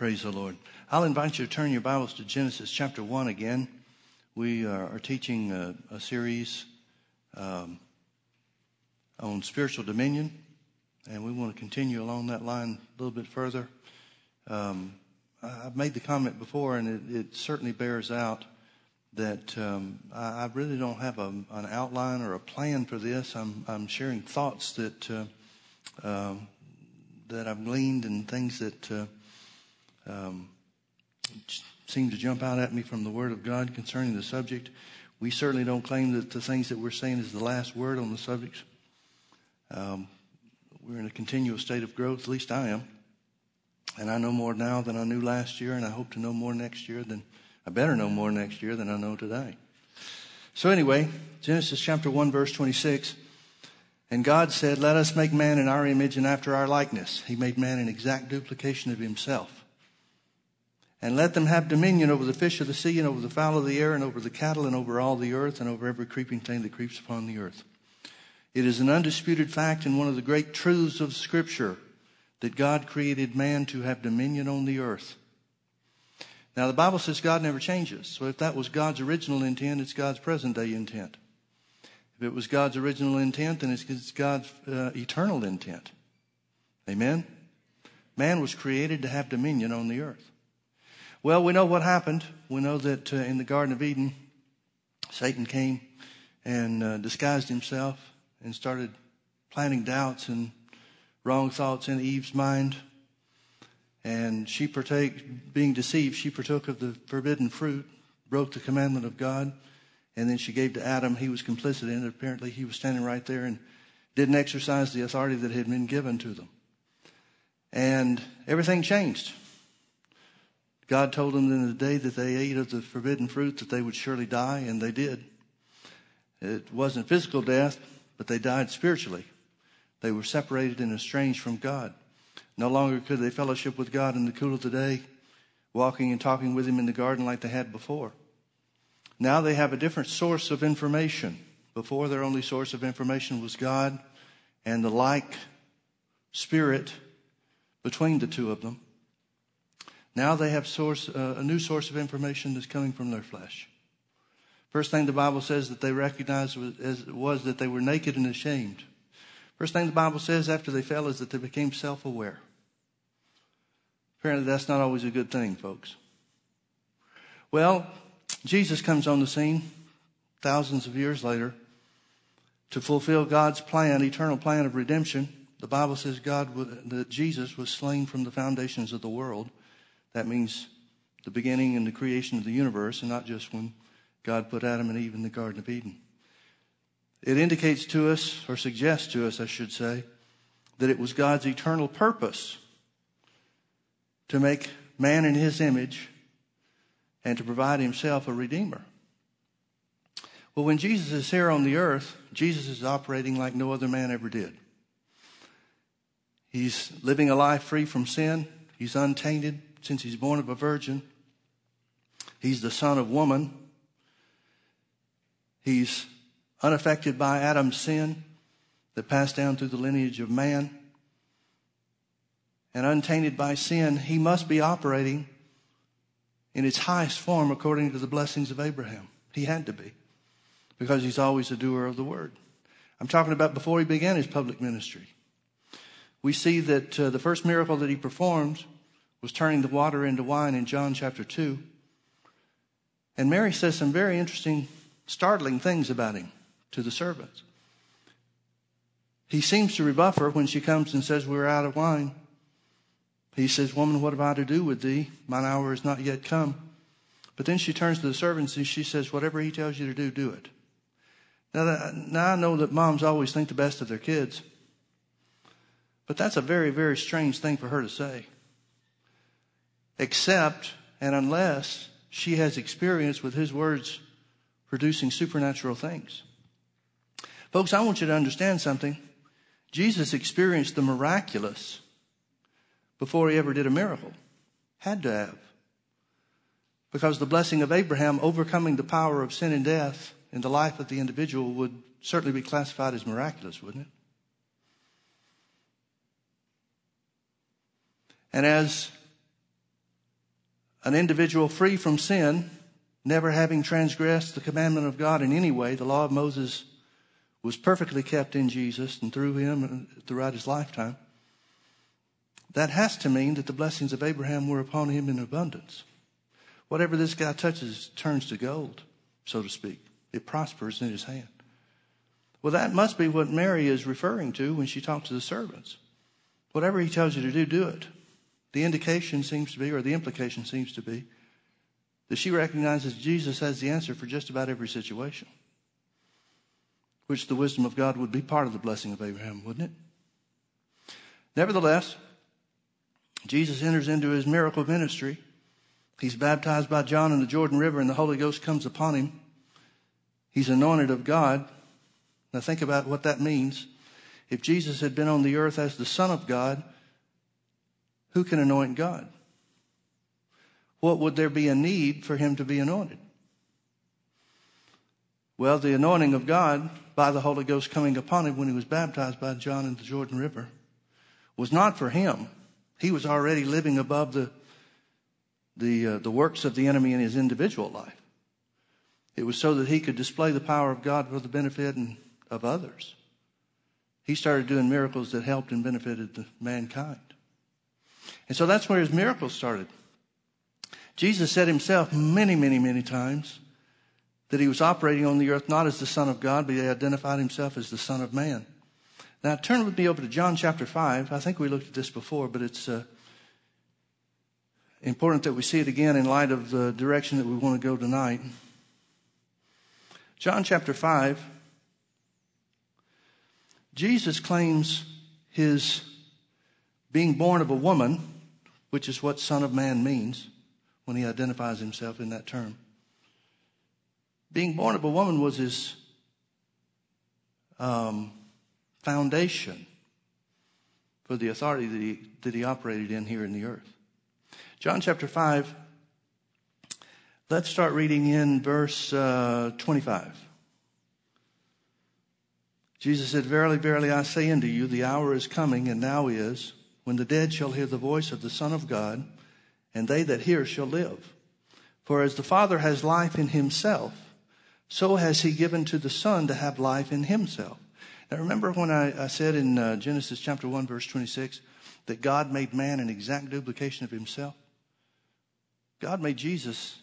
Praise the Lord. I'll invite you to turn your Bibles to Genesis chapter 1 again. We are, are teaching a, a series um, on spiritual dominion, and we want to continue along that line a little bit further. Um, I've made the comment before, and it, it certainly bears out that um, I, I, really don't have a, an outline or a plan for this. I'm, I'm sharing thoughts that uh, uh, that I've gleaned and things that uh, um, seem to jump out at me from the Word of God concerning the subject. We certainly don't claim that the things that we're saying is the last word on the subject. Um, we're in a continual state of growth, at least I am. And I know more now than I knew last year, and I hope to know more next year than I better know more next year than I know today. So, anyway, Genesis chapter 1, verse 26. And God said, Let us make man in our image and after our likeness. He made man an exact duplication of himself. And let them have dominion over the fish of the sea and over the fowl of the air and over the cattle and over all the earth and over every creeping thing that creeps upon the earth. It is an undisputed fact and one of the great truths of Scripture that God created man to have dominion on the earth. Now, the Bible says God never changes. So if that was God's original intent, it's God's present day intent. If it was God's original intent, then it's God's uh, eternal intent. Amen? Man was created to have dominion on the earth. Well, we know what happened. We know that uh, in the Garden of Eden, Satan came and uh, disguised himself and started planting doubts and wrong thoughts in Eve's mind. And she partake, being deceived, she partook of the forbidden fruit, broke the commandment of God, and then she gave to Adam. He was complicit in it. Apparently, he was standing right there and didn't exercise the authority that had been given to them. And everything changed. God told them in the day that they ate of the forbidden fruit that they would surely die, and they did. It wasn't physical death, but they died spiritually. They were separated and estranged from God. No longer could they fellowship with God in the cool of the day, walking and talking with Him in the garden like they had before. Now they have a different source of information. Before, their only source of information was God and the like spirit between the two of them. Now they have source, uh, a new source of information that's coming from their flesh. First thing the Bible says that they recognized was, was that they were naked and ashamed. First thing the Bible says after they fell is that they became self aware. Apparently, that's not always a good thing, folks. Well, Jesus comes on the scene thousands of years later to fulfill God's plan, eternal plan of redemption. The Bible says God that Jesus was slain from the foundations of the world. That means the beginning and the creation of the universe, and not just when God put Adam and Eve in the Garden of Eden. It indicates to us, or suggests to us, I should say, that it was God's eternal purpose to make man in his image and to provide himself a redeemer. Well, when Jesus is here on the earth, Jesus is operating like no other man ever did. He's living a life free from sin. He's untainted since he's born of a virgin. He's the son of woman. He's unaffected by Adam's sin that passed down through the lineage of man, and untainted by sin, he must be operating in its highest form according to the blessings of Abraham. He had to be, because he's always a doer of the word. I'm talking about before he began his public ministry. We see that uh, the first miracle that he performed was turning the water into wine in John chapter 2. And Mary says some very interesting, startling things about him to the servants. He seems to rebuff her when she comes and says, We're out of wine. He says, Woman, what have I to do with thee? Mine hour is not yet come. But then she turns to the servants and she says, Whatever he tells you to do, do it. Now, that, now I know that moms always think the best of their kids. But that's a very, very strange thing for her to say. Except and unless she has experience with his words producing supernatural things. Folks, I want you to understand something. Jesus experienced the miraculous before he ever did a miracle. Had to have. Because the blessing of Abraham overcoming the power of sin and death in the life of the individual would certainly be classified as miraculous, wouldn't it? And as an individual free from sin, never having transgressed the commandment of God in any way. The law of Moses was perfectly kept in Jesus and through him uh, throughout his lifetime. That has to mean that the blessings of Abraham were upon him in abundance. Whatever this guy touches turns to gold, so to speak. It prospers in his hand. Well, that must be what Mary is referring to when she talks to the servants. Whatever he tells you to do, do it. The indication seems to be, or the implication seems to be, that she recognizes Jesus has the answer for just about every situation, which the wisdom of God would be part of the blessing of Abraham, wouldn't it? Nevertheless, Jesus enters into his miracle ministry. He's baptized by John in the Jordan River, and the Holy Ghost comes upon him. He's anointed of God. Now, think about what that means. If Jesus had been on the earth as the Son of God, who can anoint God? What would there be a need for him to be anointed? Well, the anointing of God by the Holy Ghost coming upon him when he was baptized by John in the Jordan River was not for him. He was already living above the, the, uh, the works of the enemy in his individual life. It was so that he could display the power of God for the benefit and, of others. He started doing miracles that helped and benefited mankind. And so that's where his miracles started. Jesus said himself many, many, many times that he was operating on the earth not as the Son of God, but he identified himself as the Son of Man. Now turn with me over to John chapter 5. I think we looked at this before, but it's uh, important that we see it again in light of the direction that we want to go tonight. John chapter 5. Jesus claims his being born of a woman, which is what Son of Man means when he identifies himself in that term. Being born of a woman was his um, foundation for the authority that he, that he operated in here in the earth. John chapter 5, let's start reading in verse uh, 25. Jesus said, Verily, verily, I say unto you, the hour is coming, and now is, when the dead shall hear the voice of the Son of God, and they that hear shall live. For as the Father has life in himself, so has he given to the Son to have life in himself. Now, remember when I, I said in uh, Genesis chapter 1, verse 26, that God made man an exact duplication of himself? God made Jesus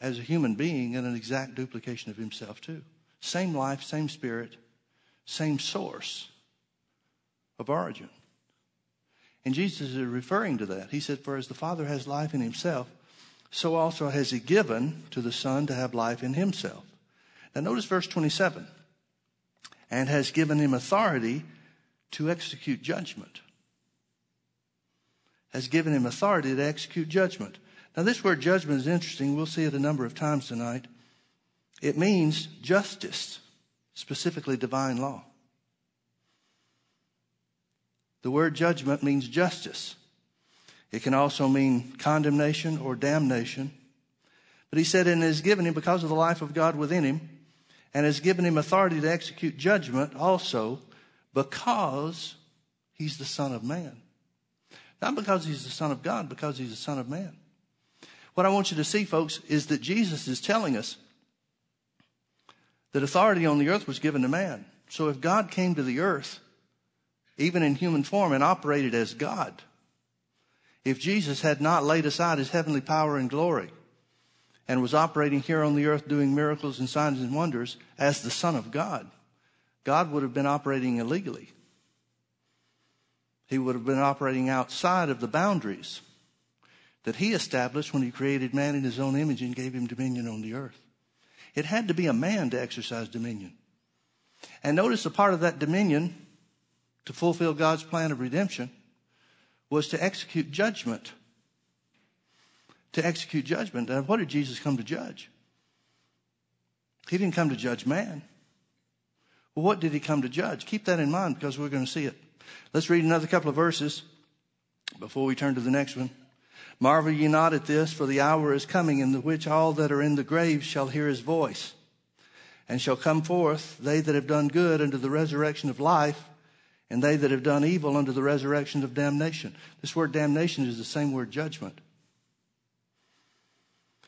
as a human being and an exact duplication of himself, too. Same life, same spirit, same source of origin. And Jesus is referring to that. He said, For as the Father has life in himself, so also has he given to the Son to have life in himself. Now notice verse 27 and has given him authority to execute judgment. Has given him authority to execute judgment. Now, this word judgment is interesting. We'll see it a number of times tonight. It means justice, specifically divine law. The word judgment means justice. It can also mean condemnation or damnation. But he said, and has given him, because of the life of God within him, and has given him authority to execute judgment also because he's the Son of Man. Not because he's the Son of God, because he's the Son of Man. What I want you to see, folks, is that Jesus is telling us that authority on the earth was given to man. So if God came to the earth, even in human form, and operated as God, if Jesus had not laid aside his heavenly power and glory, and was operating here on the earth doing miracles and signs and wonders as the Son of God, God would have been operating illegally. He would have been operating outside of the boundaries that He established when He created man in His own image and gave him dominion on the earth. It had to be a man to exercise dominion. And notice a part of that dominion to fulfill God's plan of redemption was to execute judgment to execute judgment. And what did Jesus come to judge? He didn't come to judge man. Well, what did he come to judge? Keep that in mind because we're going to see it. Let's read another couple of verses before we turn to the next one. Marvel ye not at this, for the hour is coming in the which all that are in the grave shall hear his voice, and shall come forth, they that have done good unto the resurrection of life, and they that have done evil unto the resurrection of damnation. This word damnation is the same word judgment.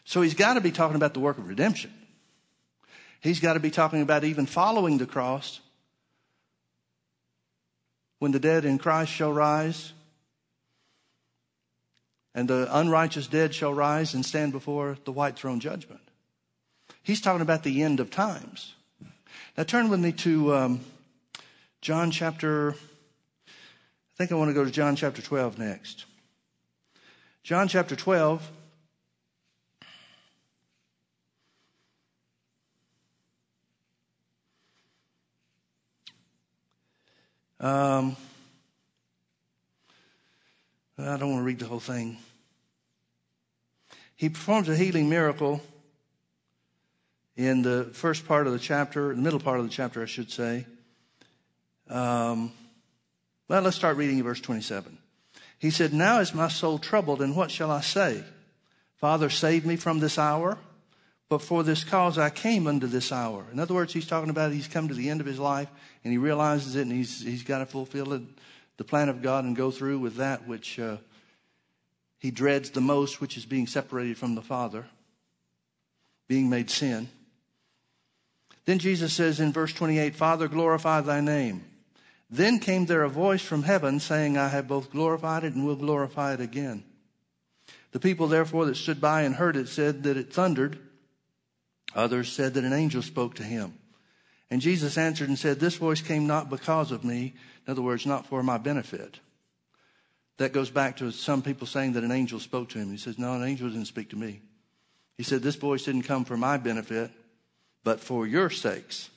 So he's got to be talking about the work of redemption. He's got to be talking about even following the cross when the dead in Christ shall rise and the unrighteous dead shall rise and stand before the white throne judgment. He's talking about the end of times. Now turn with me to um, John chapter, I think I want to go to John chapter 12 next. John chapter 12. Um, I don't want to read the whole thing. He performs a healing miracle in the first part of the chapter, the middle part of the chapter, I should say. Um, well, let's start reading in verse 27. He said, Now is my soul troubled, and what shall I say? Father, save me from this hour. But for this cause I came unto this hour. In other words, he's talking about he's come to the end of his life and he realizes it and he's, he's got to fulfill it, the plan of God and go through with that which uh, he dreads the most, which is being separated from the Father, being made sin. Then Jesus says in verse 28, Father, glorify thy name. Then came there a voice from heaven saying, I have both glorified it and will glorify it again. The people therefore that stood by and heard it said that it thundered. Others said that an angel spoke to him. And Jesus answered and said, This voice came not because of me. In other words, not for my benefit. That goes back to some people saying that an angel spoke to him. He says, No, an angel didn't speak to me. He said, This voice didn't come for my benefit, but for your sakes.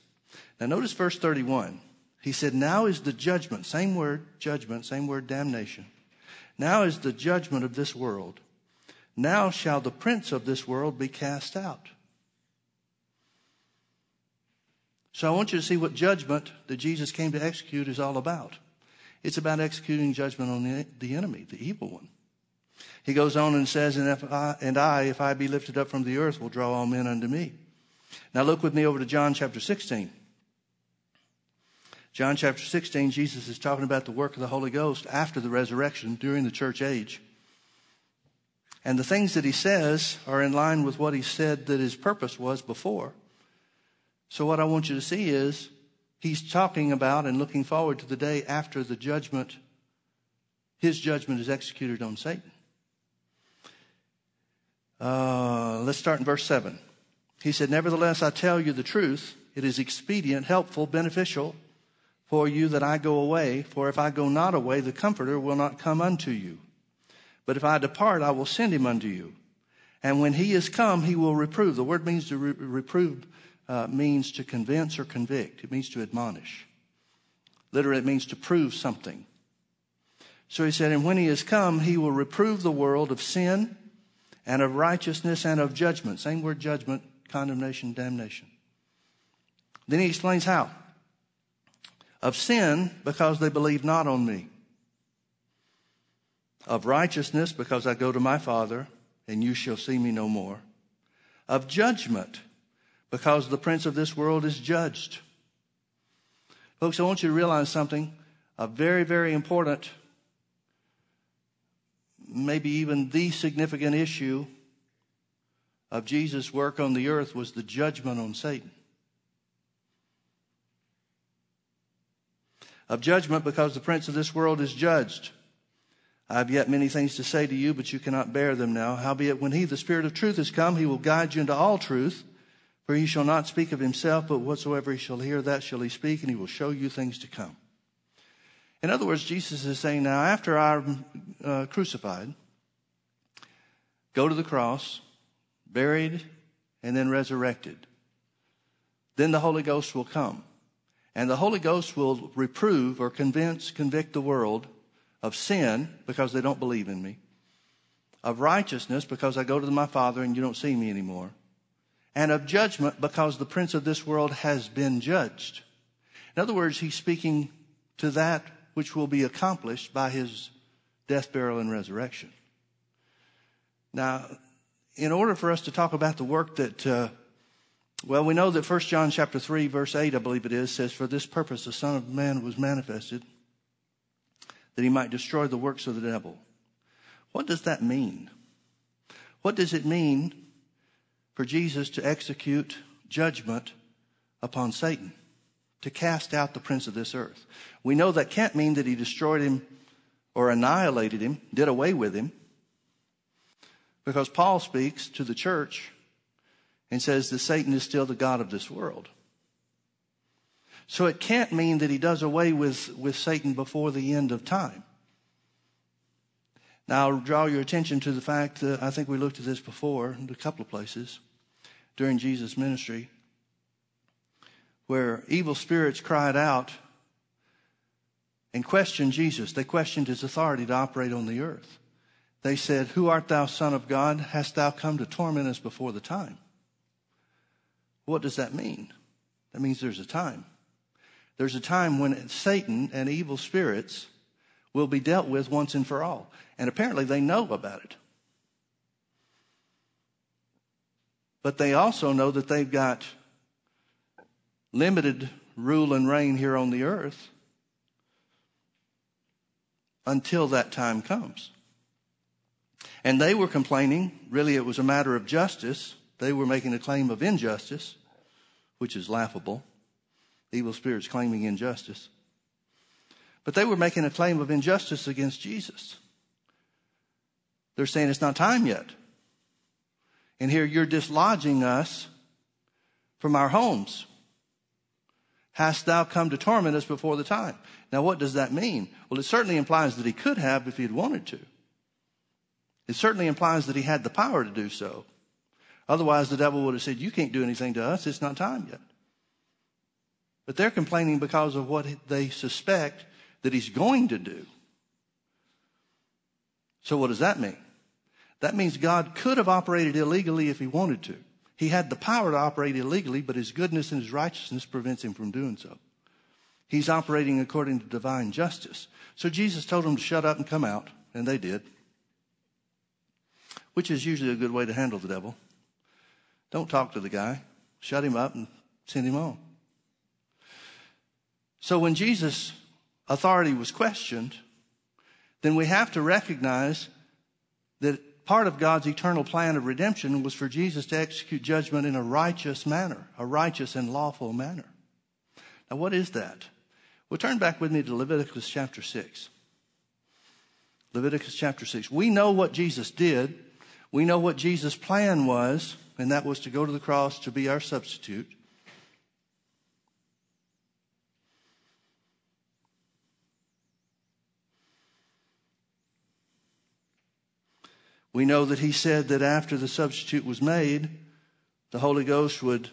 Now, notice verse 31. He said, Now is the judgment, same word, judgment, same word, damnation. Now is the judgment of this world. Now shall the prince of this world be cast out. So I want you to see what judgment that Jesus came to execute is all about. It's about executing judgment on the, enemy, the evil one. He goes on and says, and, if I, and I, if I be lifted up from the earth, will draw all men unto me. Now look with me over to John chapter 16. John chapter 16, Jesus is talking about the work of the Holy Ghost after the resurrection during the church age. And the things that he says are in line with what he said that his purpose was before. So what I want you to see is he's talking about and looking forward to the day after the judgment, his judgment is executed on Satan. Uh, let's start in verse 7. He said, Nevertheless, I tell you the truth. It is expedient, helpful, beneficial for you that I go away. For if I go not away, the Comforter will not come unto you. But if I depart, I will send him unto you. And when he is come, he will reprove. The word means to re- reprove uh, means to convince or convict. It means to admonish. Literally, it means to prove something. So he said, and when he has come, he will reprove the world of sin and of righteousness and of judgment. Same word judgment, condemnation, damnation. Then he explains how. Of sin, because they believe not on me. Of righteousness, because I go to my Father, and you shall see me no more. Of judgment, because the prince of this world is judged. Folks, I want you to realize something a very, very important, maybe even the significant issue of Jesus' work on the earth was the judgment on Satan. Of judgment because the prince of this world is judged. I have yet many things to say to you, but you cannot bear them now. Howbeit, when he, the Spirit of truth, is come, he will guide you into all truth. For he shall not speak of himself, but whatsoever he shall hear, that shall he speak, and he will show you things to come. In other words, Jesus is saying, now after I'm uh, crucified, go to the cross, buried, and then resurrected. Then the Holy Ghost will come. And the Holy Ghost will reprove or convince, convict the world of sin because they don't believe in me, of righteousness because I go to my Father and you don't see me anymore, and of judgment because the prince of this world has been judged. In other words, he's speaking to that which will be accomplished by his death, burial, and resurrection. Now, in order for us to talk about the work that, uh, well, we know that 1 John chapter 3, verse 8, I believe it is, says, For this purpose the Son of Man was manifested, that he might destroy the works of the devil. What does that mean? What does it mean for Jesus to execute judgment upon Satan, to cast out the prince of this earth. We know that can't mean that he destroyed him or annihilated him, did away with him, because Paul speaks to the church and says that Satan is still the God of this world. So it can't mean that he does away with, with Satan before the end of time. Now, I'll draw your attention to the fact that I think we looked at this before in a couple of places during Jesus' ministry, where evil spirits cried out and questioned Jesus. They questioned his authority to operate on the earth. They said, Who art thou, Son of God? Hast thou come to torment us before the time? What does that mean? That means there's a time. There's a time when Satan and evil spirits will be dealt with once and for all. And apparently they know about it. But they also know that they've got limited rule and reign here on the earth until that time comes. And they were complaining, really, it was a matter of justice. They were making a claim of injustice, which is laughable. Evil spirits claiming injustice. But they were making a claim of injustice against Jesus. They're saying it's not time yet. And here you're dislodging us from our homes. Hast thou come to torment us before the time? Now, what does that mean? Well, it certainly implies that he could have if he had wanted to. It certainly implies that he had the power to do so. Otherwise, the devil would have said, You can't do anything to us. It's not time yet. But they're complaining because of what they suspect that he's going to do. So, what does that mean? That means God could have operated illegally if he wanted to. He had the power to operate illegally, but his goodness and his righteousness prevents him from doing so. He's operating according to divine justice. So Jesus told them to shut up and come out, and they did, which is usually a good way to handle the devil. Don't talk to the guy, shut him up and send him on. So when Jesus' authority was questioned, then we have to recognize that part of God's eternal plan of redemption was for Jesus to execute judgment in a righteous manner, a righteous and lawful manner. Now, what is that? Well, turn back with me to Leviticus chapter 6. Leviticus chapter 6. We know what Jesus did. We know what Jesus' plan was, and that was to go to the cross to be our substitute. We know that he said that after the substitute was made, the Holy Ghost would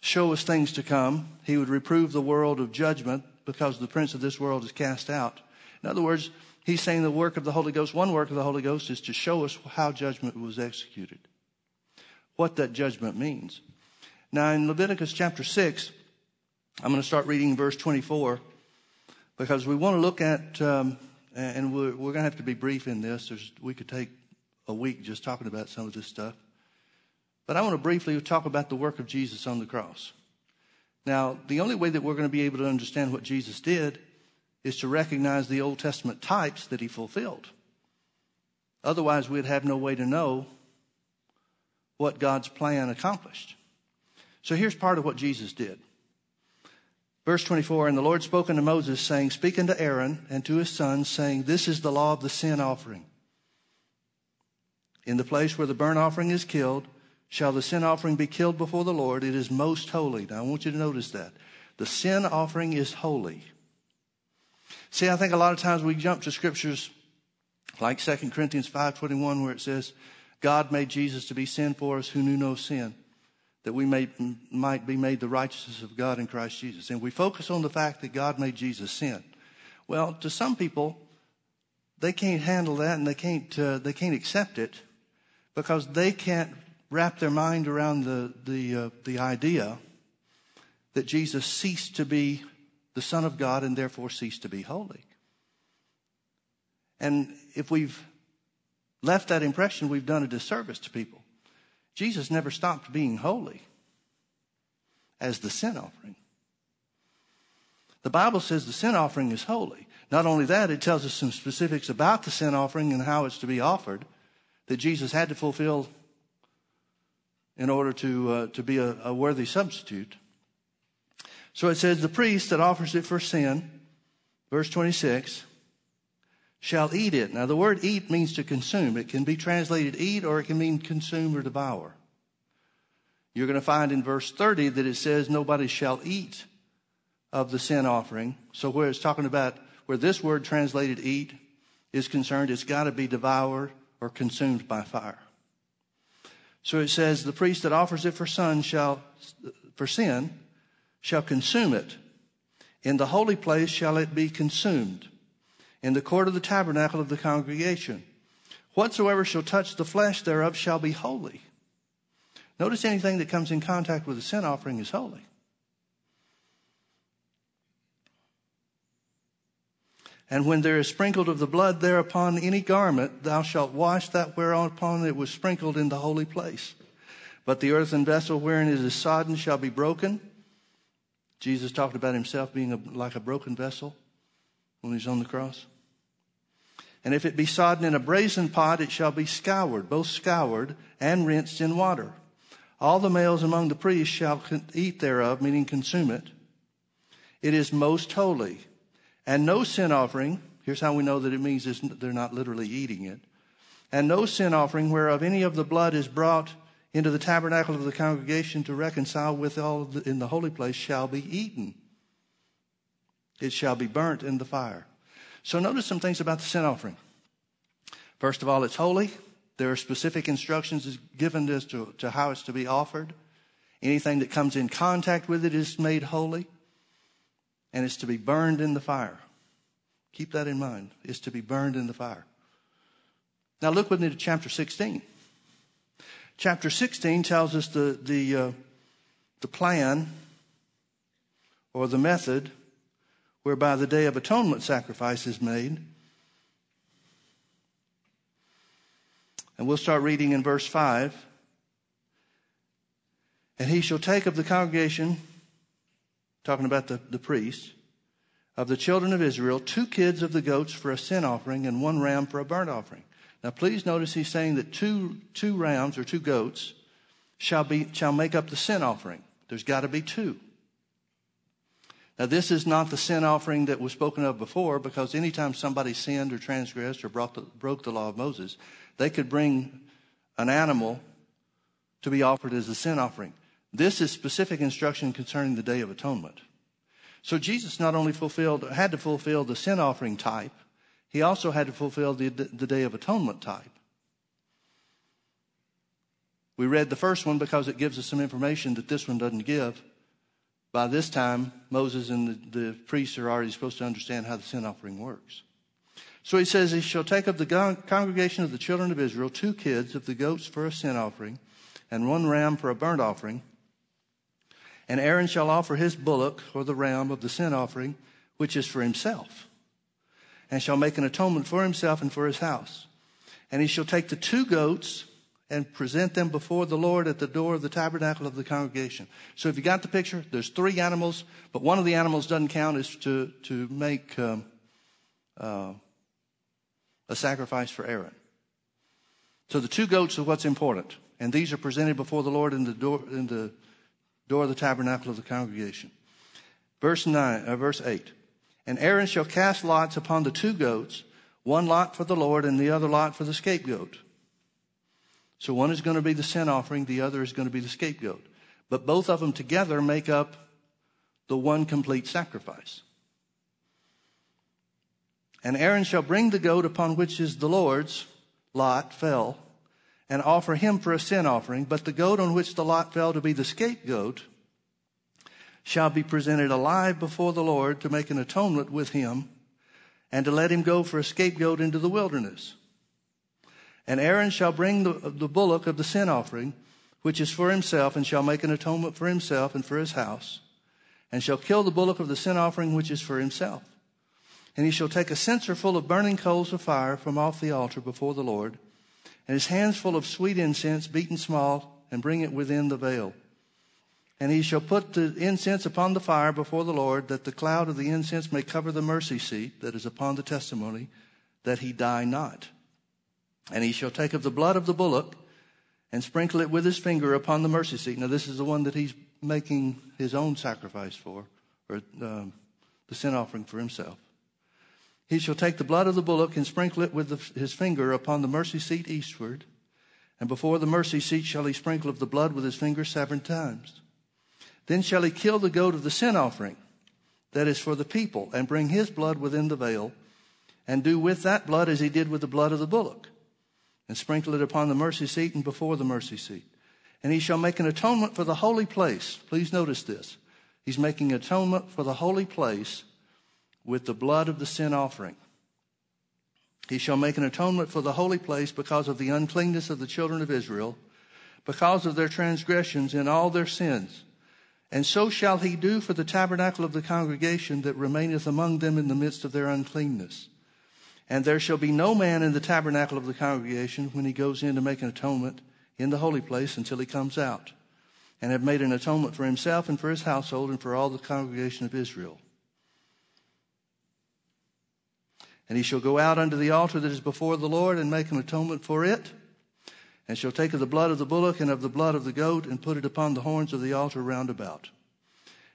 show us things to come. He would reprove the world of judgment because the prince of this world is cast out. In other words, he's saying the work of the Holy Ghost, one work of the Holy Ghost is to show us how judgment was executed, what that judgment means. Now, in Leviticus chapter 6, I'm going to start reading verse 24 because we want to look at um, and we're, we're going to have to be brief in this. There's, we could take a week just talking about some of this stuff. But I want to briefly talk about the work of Jesus on the cross. Now, the only way that we're going to be able to understand what Jesus did is to recognize the Old Testament types that he fulfilled. Otherwise, we'd have no way to know what God's plan accomplished. So here's part of what Jesus did. Verse 24, and the Lord spoke unto Moses, saying, Speak unto Aaron and to his sons, saying, This is the law of the sin offering. In the place where the burnt offering is killed, shall the sin offering be killed before the Lord. It is most holy. Now I want you to notice that. The sin offering is holy. See, I think a lot of times we jump to scriptures like 2 Corinthians 5.21 where it says, God made Jesus to be sin for us who knew no sin that we may, might be made the righteousness of God in Christ Jesus. And we focus on the fact that God made Jesus sin. Well, to some people, they can't handle that and they can't, uh, they can't accept it because they can't wrap their mind around the, the, uh, the idea that Jesus ceased to be the Son of God and therefore cease to be holy. And if we've left that impression, we've done a disservice to people. Jesus never stopped being holy as the sin offering. The Bible says the sin offering is holy. Not only that, it tells us some specifics about the sin offering and how it's to be offered that Jesus had to fulfill in order to, uh, to be a, a worthy substitute. So it says, the priest that offers it for sin, verse 26, shall eat it. Now, the word eat means to consume. It can be translated eat or it can mean consume or devour. You're going to find in verse 30 that it says, nobody shall eat of the sin offering. So, where it's talking about where this word translated eat is concerned, it's got to be devoured or consumed by fire. So it says, the priest that offers it for son shall, for sin shall consume it. In the holy place shall it be consumed. In the court of the tabernacle of the congregation. Whatsoever shall touch the flesh thereof shall be holy. Notice anything that comes in contact with a sin offering is holy. And when there is sprinkled of the blood thereupon any garment, thou shalt wash that whereupon it was sprinkled in the holy place. But the earthen vessel wherein it is sodden shall be broken. Jesus talked about himself being a, like a broken vessel when he's on the cross. And if it be sodden in a brazen pot, it shall be scoured, both scoured and rinsed in water. All the males among the priests shall eat thereof, meaning consume it. It is most holy. And no sin offering, here's how we know that it means they're not literally eating it. And no sin offering whereof any of the blood is brought into the tabernacle of the congregation to reconcile with all in the holy place shall be eaten. It shall be burnt in the fire. So notice some things about the sin offering. First of all, it's holy. There are specific instructions given as to, to how it's to be offered. Anything that comes in contact with it is made holy and it's to be burned in the fire. Keep that in mind. It's to be burned in the fire. Now look with me to chapter 16. Chapter 16 tells us the, the, uh, the plan or the method whereby the Day of Atonement sacrifice is made. And we'll start reading in verse 5. And he shall take of the congregation talking about the, the priests, of the children of Israel, two kids of the goats for a sin offering and one ram for a burnt offering. Now, please notice he's saying that two, two rams or two goats shall, be, shall make up the sin offering. There's got to be two. Now, this is not the sin offering that was spoken of before because anytime somebody sinned or transgressed or the, broke the law of Moses, they could bring an animal to be offered as a sin offering. This is specific instruction concerning the Day of Atonement. So Jesus not only fulfilled, had to fulfill the sin offering type, he also had to fulfill the, the Day of Atonement type. We read the first one because it gives us some information that this one doesn't give. By this time, Moses and the, the priests are already supposed to understand how the sin offering works. So he says, He shall take of the congregation of the children of Israel two kids of the goats for a sin offering, and one ram for a burnt offering, and Aaron shall offer his bullock or the ram of the sin offering, which is for himself, and shall make an atonement for himself and for his house. And he shall take the two goats and present them before the Lord at the door of the tabernacle of the congregation. So if you got the picture, there's three animals, but one of the animals doesn't count as to, to make um, uh, a sacrifice for Aaron. So the two goats are what's important. And these are presented before the Lord in the door, in the door of the tabernacle of the congregation. Verse 9, uh, verse 8. And Aaron shall cast lots upon the two goats, one lot for the Lord and the other lot for the scapegoat. So one is going to be the sin offering, the other is going to be the scapegoat. But both of them together make up the one complete sacrifice. And Aaron shall bring the goat upon which is the Lord's lot fell and offer him for a sin offering, but the goat on which the lot fell to be the scapegoat shall be presented alive before the Lord to make an atonement with him and to let him go for a scapegoat into the wilderness. And Aaron shall bring the, the bullock of the sin offering, which is for himself, and shall make an atonement for himself and for his house, and shall kill the bullock of the sin offering, which is for himself. And he shall take a censer full of burning coals of fire from off the altar before the Lord and his hands full of sweet incense, beaten small, and bring it within the veil. And he shall put the incense upon the fire before the Lord, that the cloud of the incense may cover the mercy seat that is upon the testimony, that he die not. And he shall take of the blood of the bullock and sprinkle it with his finger upon the mercy seat. Now, this is the one that he's making his own sacrifice for, or um, the sin offering for himself. He shall take the blood of the bullock and sprinkle it with the, his finger upon the mercy seat eastward. And before the mercy seat shall he sprinkle of the blood with his finger seven times. Then shall he kill the goat of the sin offering that is for the people and bring his blood within the veil and do with that blood as he did with the blood of the bullock and sprinkle it upon the mercy seat and before the mercy seat. And he shall make an atonement for the holy place. Please notice this. He's making atonement for the holy place with the blood of the sin offering. He shall make an atonement for the holy place because of the uncleanness of the children of Israel, because of their transgressions in all their sins. And so shall he do for the tabernacle of the congregation that remaineth among them in the midst of their uncleanness. And there shall be no man in the tabernacle of the congregation when he goes in to make an atonement in the holy place until he comes out, and have made an atonement for himself and for his household and for all the congregation of Israel. And he shall go out unto the altar that is before the Lord and make an atonement for it, and shall take of the blood of the bullock and of the blood of the goat and put it upon the horns of the altar round about.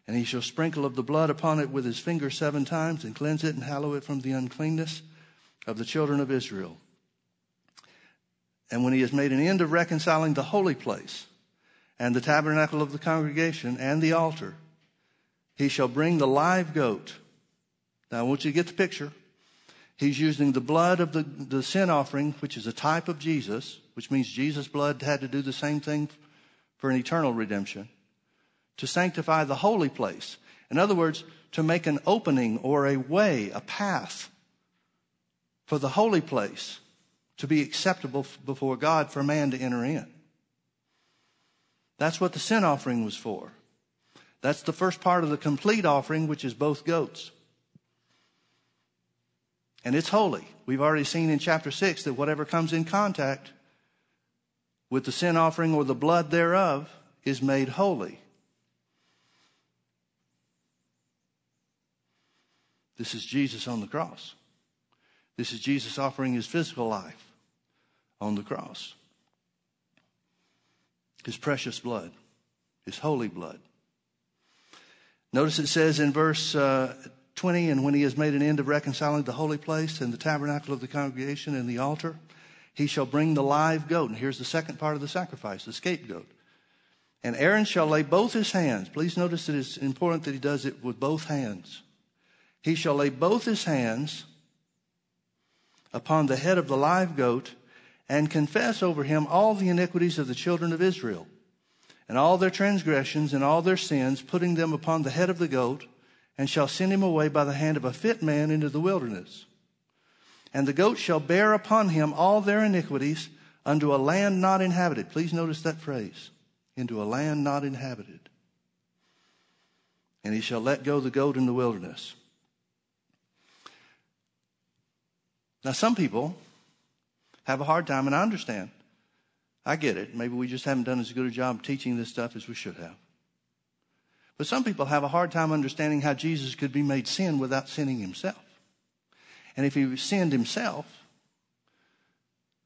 And he shall sprinkle of the blood upon it with his finger seven times and cleanse it and hallow it from the uncleanness of the children of Israel. And when he has made an end of reconciling the holy place and the tabernacle of the congregation and the altar, he shall bring the live goat. Now I want you to get the picture. He's using the blood of the, the sin offering, which is a type of Jesus, which means Jesus' blood had to do the same thing for an eternal redemption, to sanctify the holy place. In other words, to make an opening or a way, a path for the holy place to be acceptable before God for man to enter in. That's what the sin offering was for. That's the first part of the complete offering, which is both goats. And it's holy. We've already seen in chapter 6 that whatever comes in contact with the sin offering or the blood thereof is made holy. This is Jesus on the cross. This is Jesus offering his physical life on the cross. His precious blood, his holy blood. Notice it says in verse uh, 20, and when he has made an end of reconciling the holy place and the tabernacle of the congregation and the altar, he shall bring the live goat. And here's the second part of the sacrifice, the scapegoat. And Aaron shall lay both his hands. Please notice that it's important that he does it with both hands. He shall lay both his hands upon the head of the live goat and confess over him all the iniquities of the children of Israel and all their transgressions and all their sins, putting them upon the head of the goat, and shall send him away by the hand of a fit man into the wilderness. And the goat shall bear upon him all their iniquities unto a land not inhabited. Please notice that phrase into a land not inhabited. And he shall let go the goat in the wilderness. Now, some people have a hard time, and I understand. I get it. Maybe we just haven't done as good a job teaching this stuff as we should have. But some people have a hard time understanding how Jesus could be made sin without sinning himself. And if he sinned himself,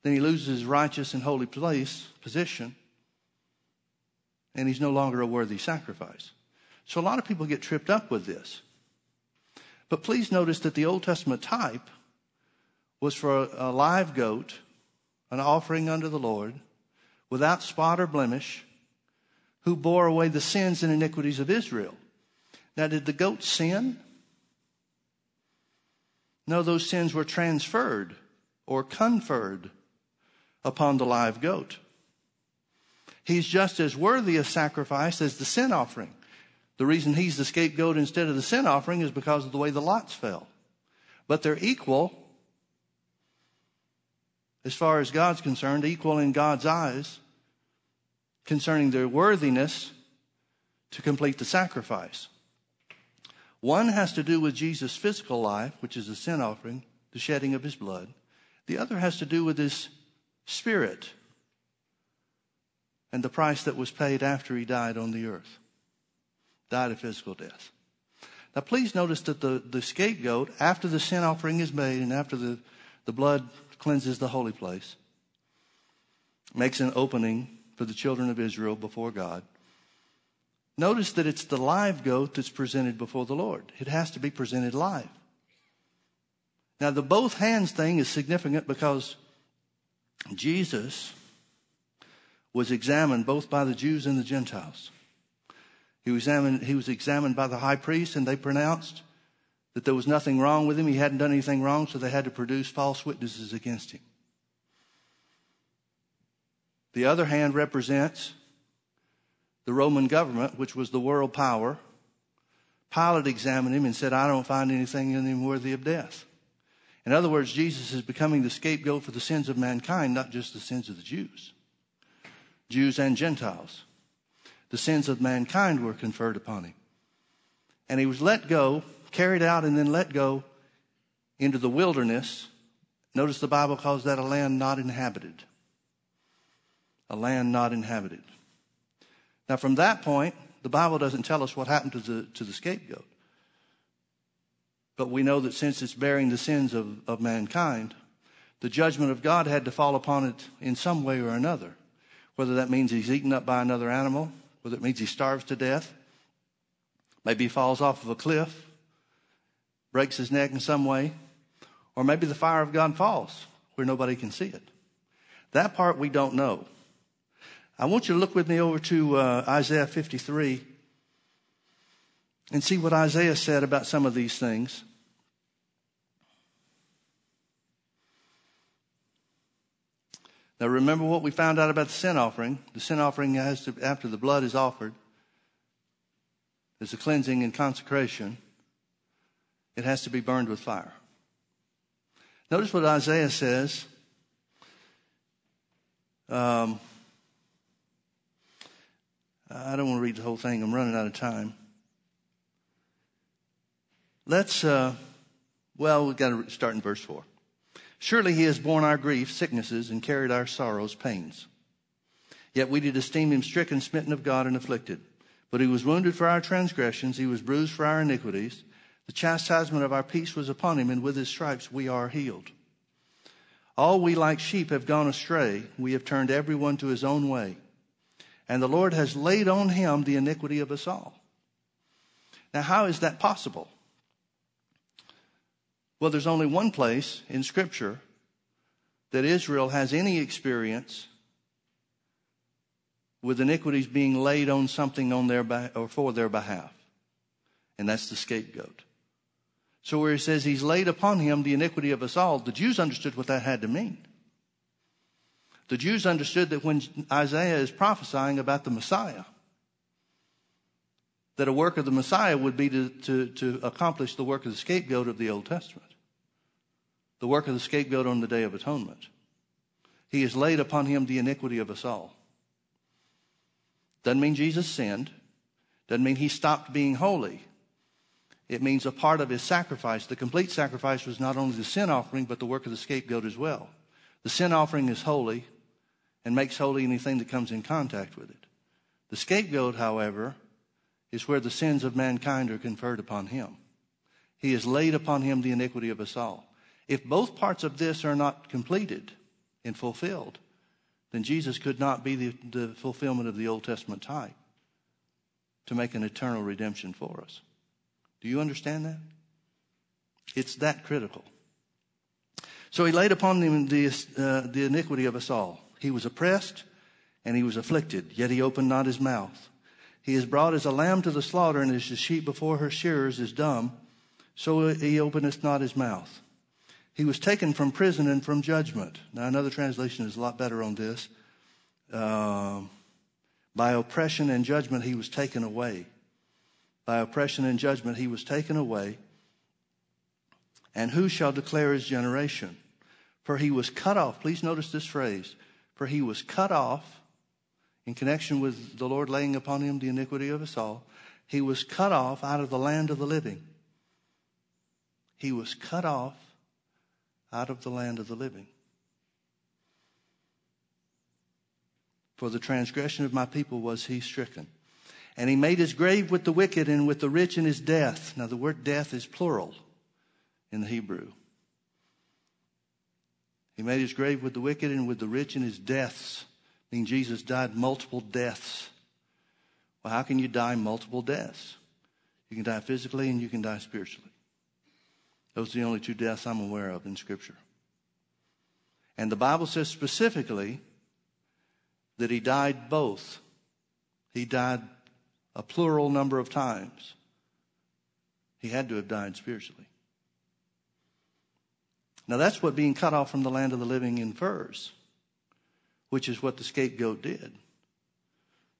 then he loses his righteous and holy place, position, and he's no longer a worthy sacrifice. So a lot of people get tripped up with this. But please notice that the Old Testament type was for a live goat, an offering unto the Lord, without spot or blemish, who bore away the sins and iniquities of Israel. Now, did the goat sin? No, those sins were transferred or conferred upon the live goat. He's just as worthy of sacrifice as the sin offering. The reason he's the scapegoat instead of the sin offering is because of the way the lots fell. But they're equal as far as God's concerned, equal in God's eyes concerning their worthiness to complete the sacrifice. One has to do with Jesus' physical life, which is a sin offering, the shedding of his blood. The other has to do with his spirit and the price that was paid after he died on the earth. Died a physical death. Now, please notice that the, the scapegoat, after the sin offering is made and after the, the blood cleanses the holy place. makes an opening for the children of Israel before God. Notice that it's the live goat that's presented before the Lord. It has to be presented live. Now, the both hands thing is significant because Jesus was examined both by the Jews and the Gentiles. He was, examined, he was examined by the high priest, and they pronounced that there was nothing wrong with him. He hadn't done anything wrong, so they had to produce false witnesses against him. The other hand represents the Roman government, which was the world power. Pilate examined him and said, I don't find anything in him worthy of death. In other words, Jesus is becoming the scapegoat for the sins of mankind, not just the sins of the Jews, Jews and Gentiles. The sins of mankind were conferred upon him. And he was let go, carried out, and then let go into the wilderness. Notice the Bible calls that a land not inhabited. A land not inhabited. Now, from that point, the Bible doesn't tell us what happened to the, to the scapegoat. But we know that since it's bearing the sins of, of mankind, the judgment of God had to fall upon it in some way or another. Whether that means he's eaten up by another animal, whether it means he starves to death, maybe he falls off of a cliff, breaks his neck in some way, or maybe the fire of God falls where nobody can see it. That part we don't know. I want you to look with me over to uh, Isaiah 53 and see what Isaiah said about some of these things. Now, remember what we found out about the sin offering. The sin offering has to, after the blood is offered, there's a cleansing and consecration. It has to be burned with fire. Notice what Isaiah says. Um, I don't want to read the whole thing. I'm running out of time. Let's, uh, well, we've got to start in verse 4. Surely he has borne our grief, sicknesses, and carried our sorrows, pains. Yet we did esteem him stricken, smitten of God, and afflicted. But he was wounded for our transgressions, he was bruised for our iniquities. The chastisement of our peace was upon him, and with his stripes we are healed. All we like sheep have gone astray. We have turned everyone to his own way and the Lord has laid on him the iniquity of us all. Now, how is that possible? Well, there's only one place in Scripture that Israel has any experience with iniquities being laid on something on their or for their behalf, and that's the scapegoat. So, where he says he's laid upon him the iniquity of us all, the Jews understood what that had to mean. The Jews understood that when Isaiah is prophesying about the Messiah, that a work of the Messiah would be to, to, to accomplish the work of the scapegoat of the Old Testament, the work of the scapegoat on the Day of Atonement. He has laid upon him the iniquity of us all. Doesn't mean Jesus sinned. Doesn't mean he stopped being holy. It means a part of his sacrifice. The complete sacrifice was not only the sin offering, but the work of the scapegoat as well. The sin offering is holy and makes holy anything that comes in contact with it. The scapegoat, however, is where the sins of mankind are conferred upon him. He has laid upon him the iniquity of us all. If both parts of this are not completed and fulfilled, then Jesus could not be the, the fulfillment of the Old Testament type to make an eternal redemption for us. Do you understand that? It's that critical. So he laid upon him the, uh, the iniquity of us all. He was oppressed and he was afflicted, yet he opened not his mouth. He is brought as a lamb to the slaughter, and as a sheep before her shearers is dumb, so he openeth not his mouth. He was taken from prison and from judgment. Now, another translation is a lot better on this. Uh, by oppression and judgment, he was taken away. By oppression and judgment, he was taken away. And who shall declare his generation? For he was cut off. Please notice this phrase for he was cut off in connection with the Lord laying upon him the iniquity of us all. He was cut off out of the land of the living. He was cut off out of the land of the living. For the transgression of my people was he stricken. And he made his grave with the wicked and with the rich in his death. Now, the word death is plural in the Hebrew. He made his grave with the wicked and with the rich in his deaths. I mean, Jesus died multiple deaths. Well, how can you die multiple deaths? You can die physically and you can die spiritually. Those are the only two deaths I'm aware of in Scripture. And the Bible says specifically that he died both. He died a plural number of times. He had to have died spiritually. Now, that's what being cut off from the land of the living infers, which is what the scapegoat did.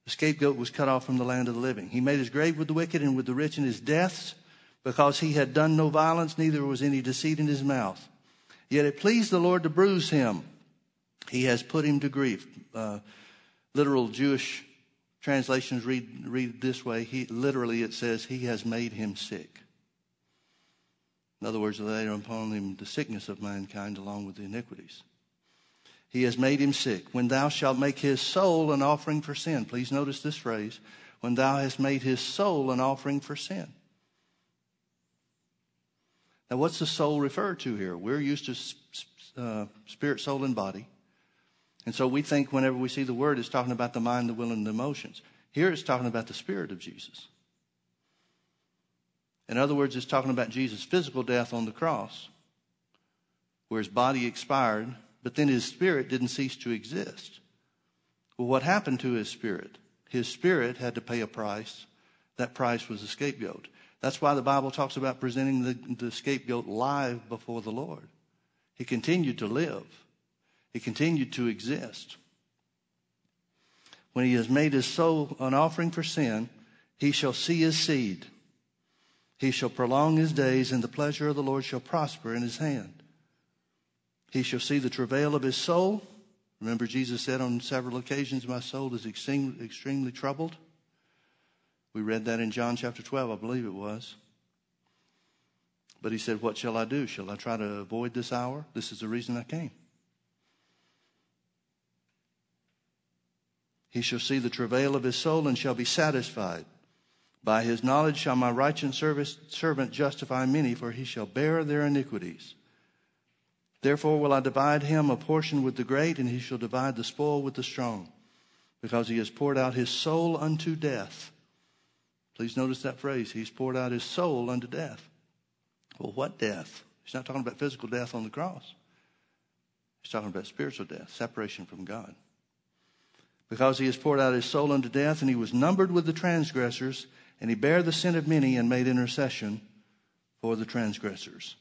The scapegoat was cut off from the land of the living. He made his grave with the wicked and with the rich in his deaths, because he had done no violence, neither was any deceit in his mouth. Yet it pleased the Lord to bruise him. He has put him to grief. Uh, literal Jewish translations read, read this way. He, literally, it says, He has made him sick. In other words, laid upon him the sickness of mankind along with the iniquities. He has made him sick. When thou shalt make his soul an offering for sin. Please notice this phrase. When thou hast made his soul an offering for sin. Now, what's the soul referred to here? We're used to uh, spirit, soul, and body. And so we think whenever we see the word, it's talking about the mind, the will, and the emotions. Here it's talking about the spirit of Jesus. In other words, it's talking about Jesus' physical death on the cross, where his body expired, but then his spirit didn't cease to exist. Well, what happened to his spirit? His spirit had to pay a price. That price was a scapegoat. That's why the Bible talks about presenting the, the scapegoat live before the Lord. He continued to live, he continued to exist. When he has made his soul an offering for sin, he shall see his seed. He shall prolong his days, and the pleasure of the Lord shall prosper in his hand. He shall see the travail of his soul. Remember, Jesus said on several occasions, My soul is extremely, troubled. We read that in John chapter 12, I believe it was. But he said, What shall I do? Shall I try to avoid this hour? This is the reason I came. He shall see the travail of his soul and shall be satisfied. By his knowledge shall my righteous servant justify many, for he shall bear their iniquities. Therefore will I divide him a portion with the great, and he shall divide the spoil with the strong, because he has poured out his soul unto death Please notice that phrase. He's poured out his soul unto death. Well, what death? He's not talking about physical death on the cross. He's talking about spiritual death, separation from God. Because he has poured out his soul unto death, and he was numbered with the transgressors, and he bare the sin of many and made intercession for the transgressors.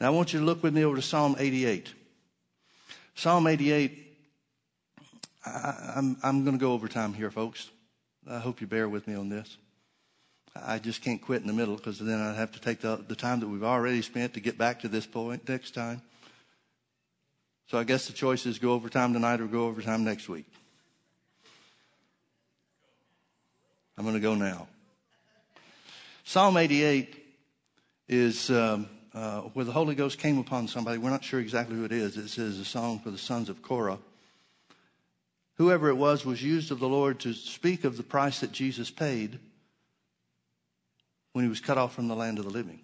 Now I want you to look with me over to Psalm 88. Psalm 88, I, I'm, I'm going to go over time here, folks. I hope you bear with me on this. I just can't quit in the middle because then I'd have to take the, the time that we've already spent to get back to this point next time. So I guess the choice is go overtime tonight or go overtime next week. I'm going to go now. Psalm 88 is um, uh, where the Holy Ghost came upon somebody. We're not sure exactly who it is. It says a song for the sons of Korah. Whoever it was was used of the Lord to speak of the price that Jesus paid when he was cut off from the land of the living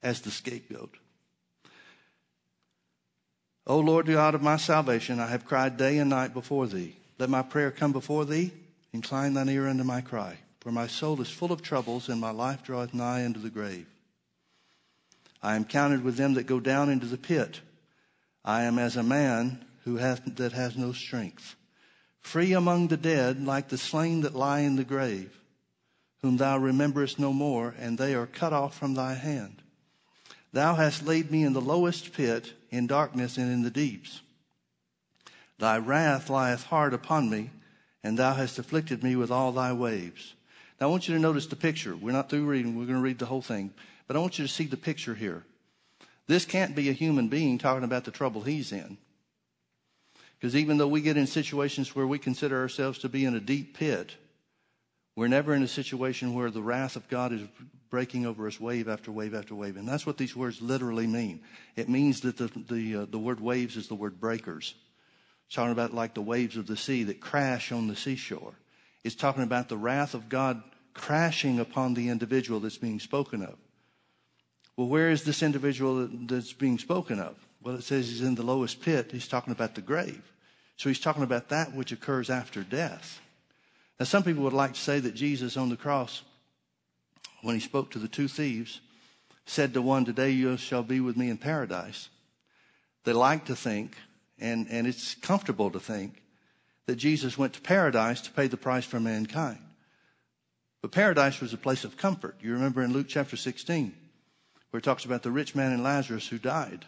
as the scapegoat. O Lord God of my salvation, I have cried day and night before thee. Let my prayer come before thee. Incline thine ear unto my cry. For my soul is full of troubles, and my life draweth nigh unto the grave. I am counted with them that go down into the pit. I am as a man who hath, that has no strength. Free among the dead, like the slain that lie in the grave whom thou rememberest no more, and they are cut off from thy hand. Thou hast laid me in the lowest pit, in darkness and in the deeps. Thy wrath lieth hard upon me, and thou hast afflicted me with all thy waves. Now I want you to notice the picture. We're not through reading, we're going to read the whole thing. But I want you to see the picture here. This can't be a human being talking about the trouble he's in. Because even though we get in situations where we consider ourselves to be in a deep pit, we're never in a situation where the wrath of God is breaking over us wave after wave after wave. And that's what these words literally mean. It means that the, the, uh, the word waves is the word breakers. It's talking about like the waves of the sea that crash on the seashore. It's talking about the wrath of God crashing upon the individual that's being spoken of. Well, where is this individual that's being spoken of? Well, it says he's in the lowest pit. He's talking about the grave. So he's talking about that which occurs after death. Now, some people would like to say that Jesus on the cross, when he spoke to the two thieves, said to one, Today you shall be with me in paradise. They like to think, and, and it's comfortable to think, that Jesus went to paradise to pay the price for mankind. But paradise was a place of comfort. You remember in Luke chapter 16, where it talks about the rich man and Lazarus who died.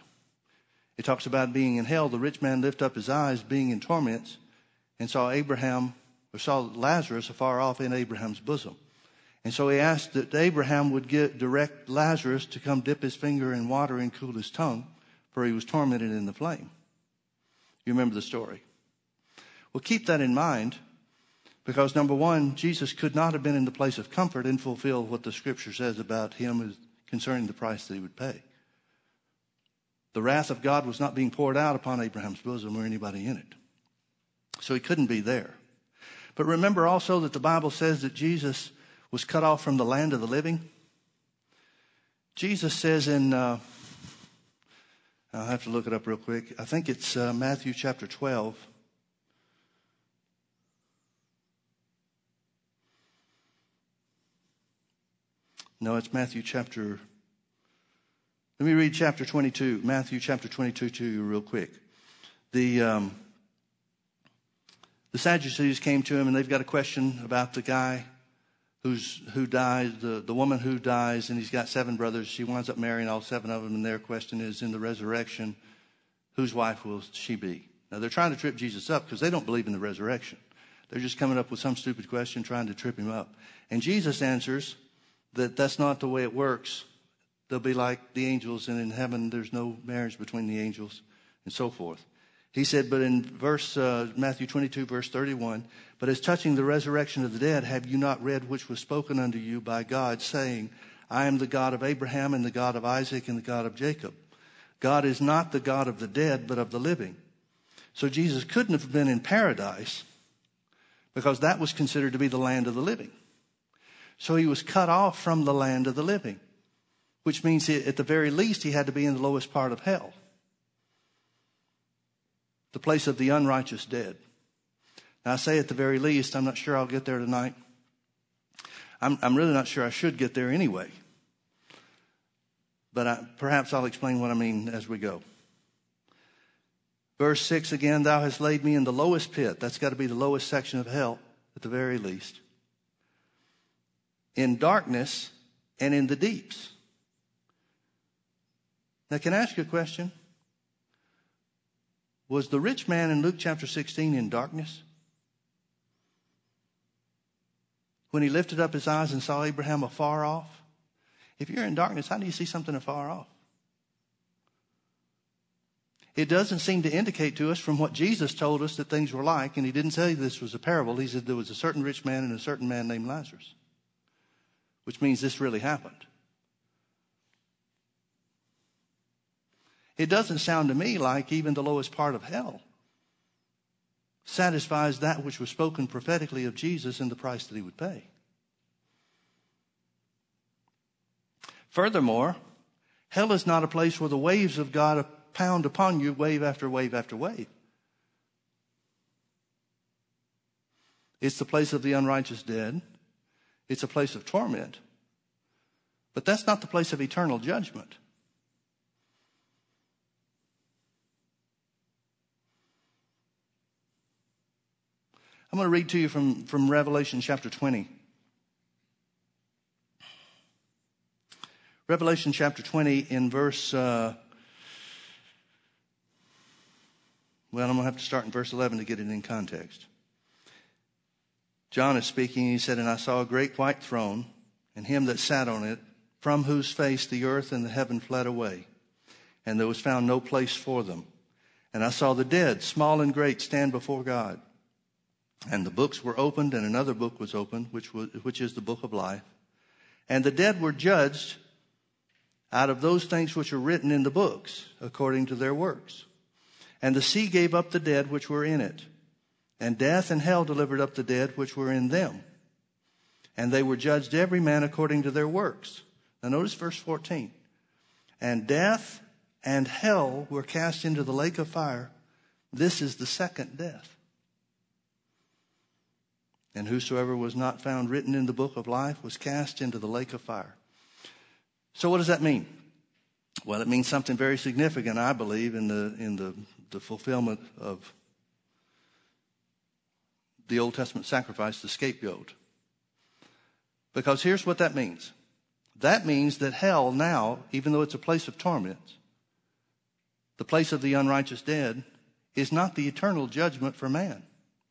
It talks about being in hell. The rich man lifted up his eyes, being in torments, and saw Abraham, or saw Lazarus afar off in Abraham's bosom. And so he asked that Abraham would get, direct Lazarus to come dip his finger in water and cool his tongue, for he was tormented in the flame. You remember the story. Well, keep that in mind because number one, Jesus could not have been in the place of comfort and fulfill what the scripture says about him concerning the price that he would pay. The wrath of God was not being poured out upon Abraham's bosom or anybody in it. So he couldn't be there. But remember also that the Bible says that Jesus was cut off from the land of the living. Jesus says in, uh, I'll have to look it up real quick. I think it's uh, Matthew chapter 12. No, it's Matthew chapter. Let me read chapter 22, Matthew chapter 22 to you real quick. The, um, the Sadducees came to him and they've got a question about the guy who's, who dies, the, the woman who dies, and he's got seven brothers. She winds up marrying all seven of them, and their question is in the resurrection, whose wife will she be? Now they're trying to trip Jesus up because they don't believe in the resurrection. They're just coming up with some stupid question trying to trip him up. And Jesus answers, that that's not the way it works. They'll be like the angels, and in heaven there's no marriage between the angels, and so forth. He said, but in verse uh, Matthew 22, verse 31, but as touching the resurrection of the dead, have you not read which was spoken unto you by God, saying, I am the God of Abraham and the God of Isaac and the God of Jacob. God is not the God of the dead, but of the living. So Jesus couldn't have been in paradise because that was considered to be the land of the living. So he was cut off from the land of the living, which means he, at the very least he had to be in the lowest part of hell, the place of the unrighteous dead. Now I say at the very least, I'm not sure I'll get there tonight. I'm, I'm really not sure I should get there anyway. But I, perhaps I'll explain what I mean as we go. Verse 6 again, thou hast laid me in the lowest pit. That's got to be the lowest section of hell at the very least in darkness and in the deeps. Now, can I ask you a question? Was the rich man in Luke chapter 16 in darkness? When he lifted up his eyes and saw Abraham afar off? If you're in darkness, how do you see something afar off? It doesn't seem to indicate to us from what Jesus told us that things were like, and he didn't say this was a parable. He said there was a certain rich man and a certain man named Lazarus which means this really happened. It doesn't sound to me like even the lowest part of hell satisfies that which was spoken prophetically of Jesus and the price that he would pay. Furthermore, hell is not a place where the waves of God pound upon you wave after wave after wave. It's the place of the unrighteous dead. It's a place of torment. But that's not the place of eternal judgment. I'm going to read to you from, from Revelation chapter 20. Revelation chapter 20 in verse, uh, well, I'm going to have to start in verse 11 to get it in context. John is speaking. He said, And I saw a great white throne, and him that sat on it, from whose face the earth and the heaven fled away, and there was found no place for them. And I saw the dead, small and great, stand before God. And the books were opened, and another book was opened, which, was, which is the book of life. And the dead were judged out of those things which are written in the books, according to their works. And the sea gave up the dead which were in it and death and hell delivered up the dead which were in them. And they were judged every man according to their works. Now notice verse 14. And death and hell were cast into the lake of fire. This is the second death. And whosoever was not found written in the book of life was cast into the lake of fire. So, what does that mean? Well, it means something very significant, I believe, in the, in the, the fulfillment of the Old Testament sacrifice, the scapegoat. Because here's what that means that means that hell now, even though it's a place of torment, the place of the unrighteous dead, is not the eternal judgment for man,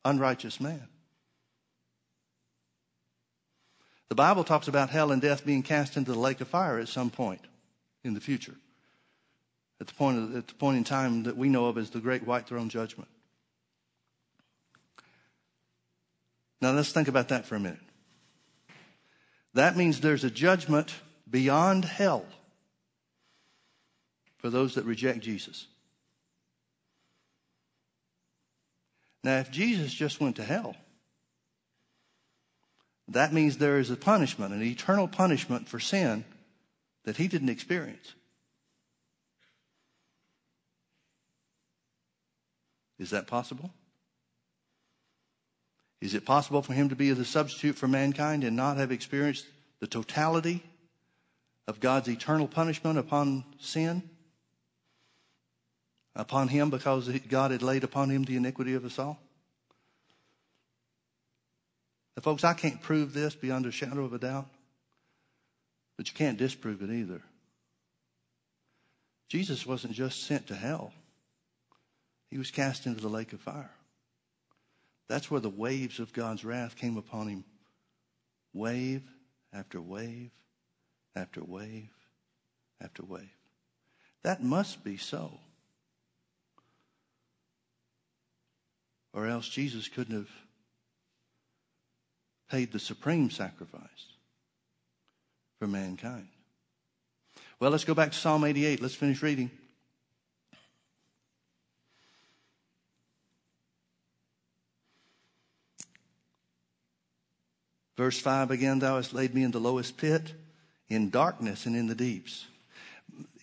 unrighteous man. The Bible talks about hell and death being cast into the lake of fire at some point in the future. At the point, of, at the point in time that we know of as the great white throne judgment. Now let's think about that for a minute. That means there's a judgment beyond hell for those that reject Jesus. Now, if Jesus just went to hell, that means there is a punishment, an eternal punishment for sin that he didn't experience. Is that possible? Is it possible for him to be the substitute for mankind and not have experienced the totality of God's eternal punishment upon sin? Upon him because God had laid upon him the iniquity of us all? Now, folks, I can't prove this beyond a shadow of a doubt, but you can't disprove it either. Jesus wasn't just sent to hell, he was cast into the lake of fire. That's where the waves of God's wrath came upon him. Wave after wave after wave after wave. That must be so. Or else Jesus couldn't have paid the supreme sacrifice for mankind. Well, let's go back to Psalm 88. Let's finish reading. Verse 5 again, thou hast laid me in the lowest pit, in darkness and in the deeps.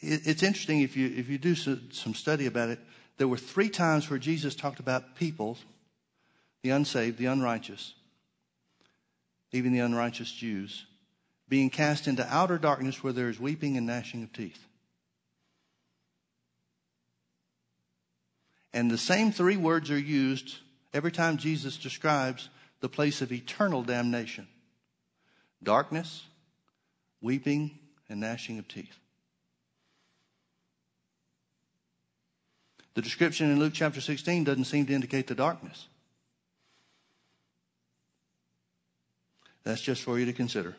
It's interesting if you, if you do some study about it. There were three times where Jesus talked about people, the unsaved, the unrighteous, even the unrighteous Jews, being cast into outer darkness where there is weeping and gnashing of teeth. And the same three words are used every time Jesus describes the place of eternal damnation darkness, weeping, and gnashing of teeth. The description in Luke chapter 16 doesn't seem to indicate the darkness. That's just for you to consider.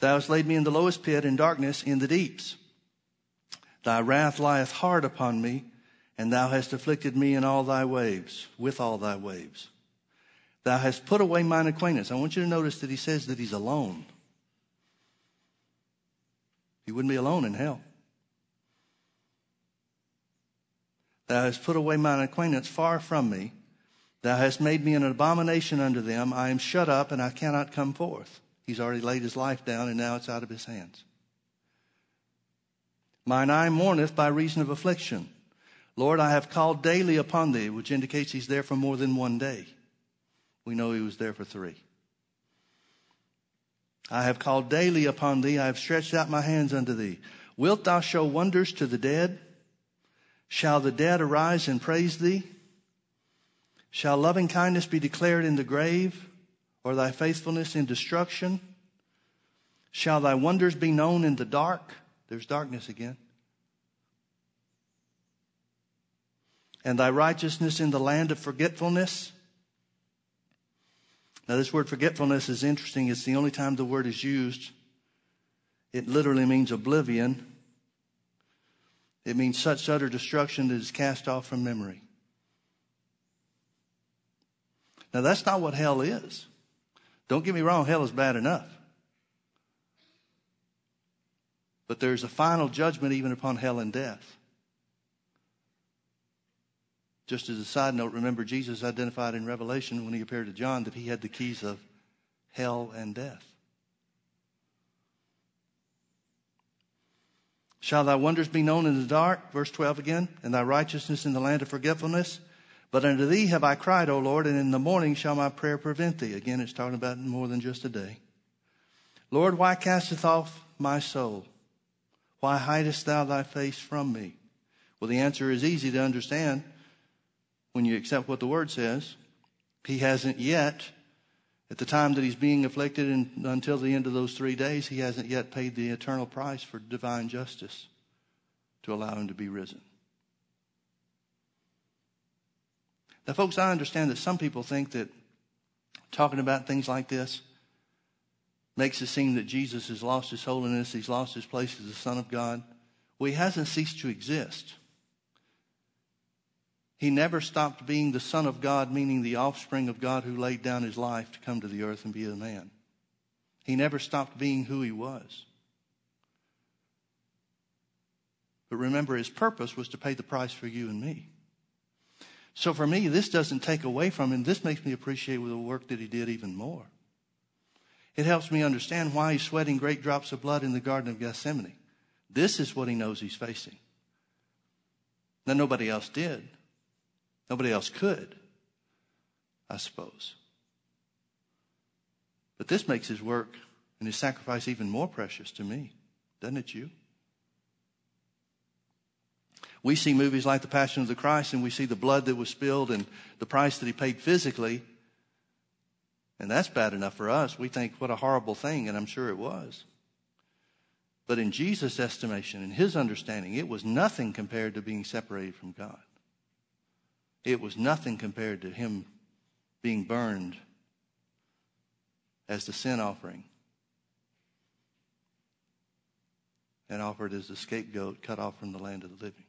Thou hast laid me in the lowest pit in darkness in the deeps. Thy wrath lieth hard upon me, and thou hast afflicted me in all thy waves, with all thy waves. Thou hast put away mine acquaintance. I want you to notice that he says that he's alone. He wouldn't be alone in hell. Thou hast put away mine acquaintance far from me. Thou hast made me an abomination unto them. I am shut up and I cannot come forth. He's already laid his life down and now it's out of his hands. Mine eye mourneth by reason of affliction. Lord, I have called daily upon thee, which indicates he's there for more than one day. We know he was there for three. I have called daily upon thee. I have stretched out my hands unto thee. Wilt thou show wonders to the dead? Shall the dead arise and praise thee? Shall loving kindness be declared in the grave, or thy faithfulness in destruction? Shall thy wonders be known in the dark? There's darkness again. And thy righteousness in the land of forgetfulness? Now, this word forgetfulness is interesting. It's the only time the word is used. It literally means oblivion. It means such utter destruction that is cast off from memory. Now, that's not what hell is. Don't get me wrong, hell is bad enough. But there's a final judgment even upon hell and death. Just as a side note, remember Jesus identified in Revelation when he appeared to John that he had the keys of hell and death. Shall thy wonders be known in the dark? Verse 12 again. And thy righteousness in the land of forgetfulness? But unto thee have I cried, O Lord, and in the morning shall my prayer prevent thee. Again, it's talking about more than just a day. Lord, why casteth off my soul? Why hidest thou thy face from me? Well, the answer is easy to understand when you accept what the word says. He hasn't yet, at the time that he's being afflicted and until the end of those three days, he hasn't yet paid the eternal price for divine justice to allow him to be risen. Now, folks, I understand that some people think that talking about things like this makes it seem that Jesus has lost his holiness, he's lost his place as the Son of God. Well, he hasn't ceased to exist. He never stopped being the Son of God, meaning the offspring of God who laid down his life to come to the earth and be a man. He never stopped being who he was. But remember, his purpose was to pay the price for you and me. So for me, this doesn't take away from him. This makes me appreciate the work that he did even more. It helps me understand why he's sweating great drops of blood in the Garden of Gethsemane. This is what he knows he's facing. Now, nobody else did. Nobody else could, I suppose. But this makes his work and his sacrifice even more precious to me, doesn't it, you? We see movies like The Passion of the Christ and we see the blood that was spilled and the price that he paid physically. And that's bad enough for us. We think, what a horrible thing, and I'm sure it was. But in Jesus' estimation, in his understanding, it was nothing compared to being separated from God. It was nothing compared to him being burned as the sin offering and offered as the scapegoat cut off from the land of the living.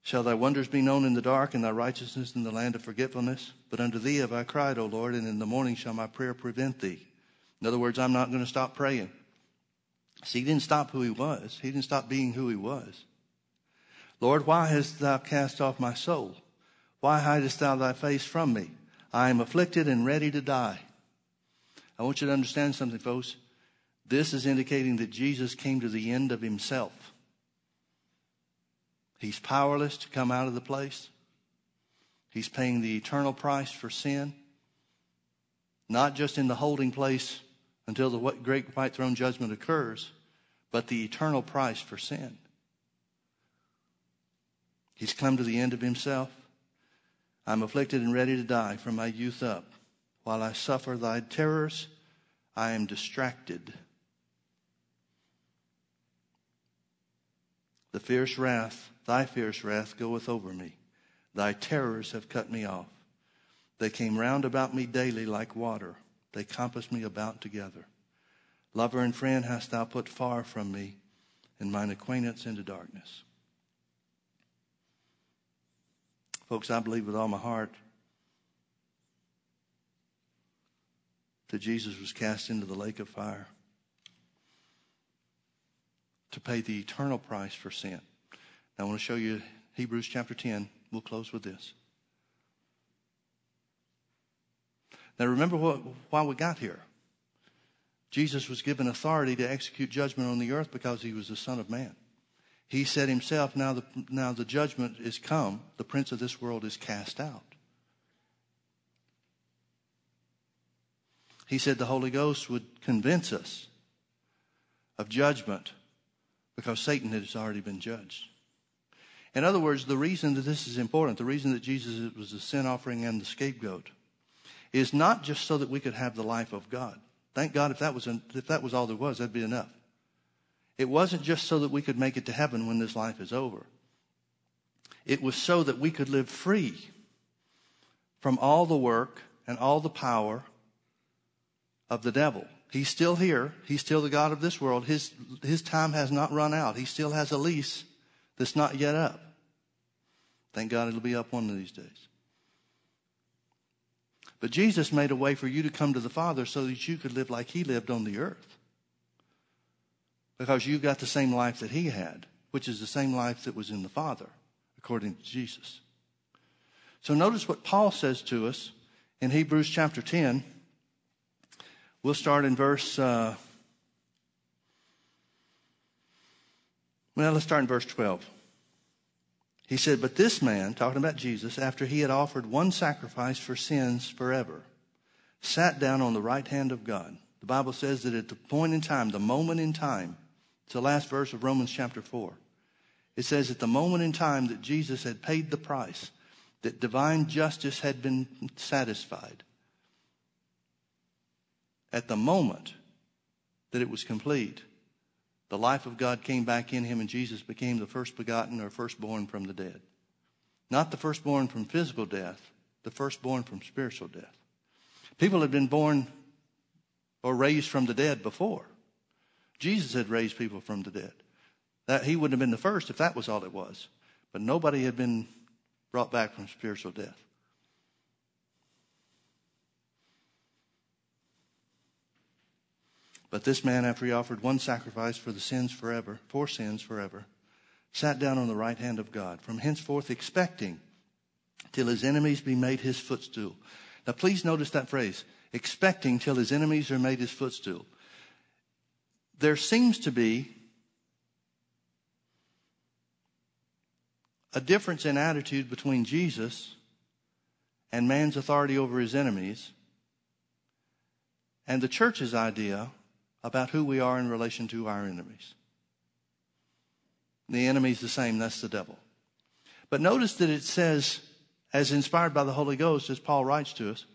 Shall thy wonders be known in the dark, and thy righteousness in the land of forgetfulness? But unto thee have I cried, O Lord, and in the morning shall my prayer prevent thee. In other words, I'm not going to stop praying. See, he didn't stop who he was. He didn't stop being who he was. Lord, why hast thou cast off my soul? Why hidest thou thy face from me? I am afflicted and ready to die. I want you to understand something, folks. This is indicating that Jesus came to the end of himself. He's powerless to come out of the place. He's paying the eternal price for sin, not just in the holding place until the great white throne judgment occurs, but the eternal price for sin. He's come to the end of himself. I'm afflicted and ready to die from my youth up. While I suffer thy terrors, I am distracted. The fierce wrath Thy fierce wrath goeth over me. Thy terrors have cut me off. They came round about me daily like water. They compassed me about together. Lover and friend hast thou put far from me, and mine acquaintance into darkness. Folks, I believe with all my heart that Jesus was cast into the lake of fire to pay the eternal price for sin. Now, I want to show you Hebrews chapter 10. We'll close with this. Now, remember what, why we got here. Jesus was given authority to execute judgment on the earth because he was the Son of Man. He said himself, now the, now the judgment is come, the prince of this world is cast out. He said the Holy Ghost would convince us of judgment because Satan has already been judged. In other words, the reason that this is important, the reason that Jesus was the sin offering and the scapegoat, is not just so that we could have the life of God. Thank God if that was, if that was all there was, that'd be enough. It wasn't just so that we could make it to heaven when this life is over. It was so that we could live free from all the work and all the power of the devil. He's still here. He's still the God of this world. His, his time has not run out. He still has a lease that's not yet up. Thank God it'll be up one of these days. But Jesus made a way for you to come to the Father so that you could live like He lived on the earth. Because you've got the same life that He had, which is the same life that was in the Father, according to Jesus. So notice what Paul says to us in Hebrews chapter 10. We'll start in verse. Uh, Well, let's start in verse 12. He said, But this man, talking about Jesus, after he had offered one sacrifice for sins forever, sat down on the right hand of God. The Bible says that at the point in time, the moment in time, it's the last verse of Romans chapter 4. It says, at the moment in time that Jesus had paid the price, that divine justice had been satisfied, at the moment that it was complete, the life of God came back in him, and Jesus became the first begotten or firstborn from the dead. Not the firstborn from physical death, the firstborn from spiritual death. People had been born or raised from the dead before. Jesus had raised people from the dead. That he wouldn't have been the first if that was all it was. But nobody had been brought back from spiritual death. But this man, after he offered one sacrifice for the sins forever, for sins forever, sat down on the right hand of God, from henceforth expecting till his enemies be made his footstool. Now please notice that phrase, expecting till his enemies are made his footstool. There seems to be a difference in attitude between Jesus and man's authority over his enemies and the church's idea about who we are in relation to our enemies. The enemy's the same, that's the devil. But notice that it says, as inspired by the Holy Ghost, as Paul writes to us,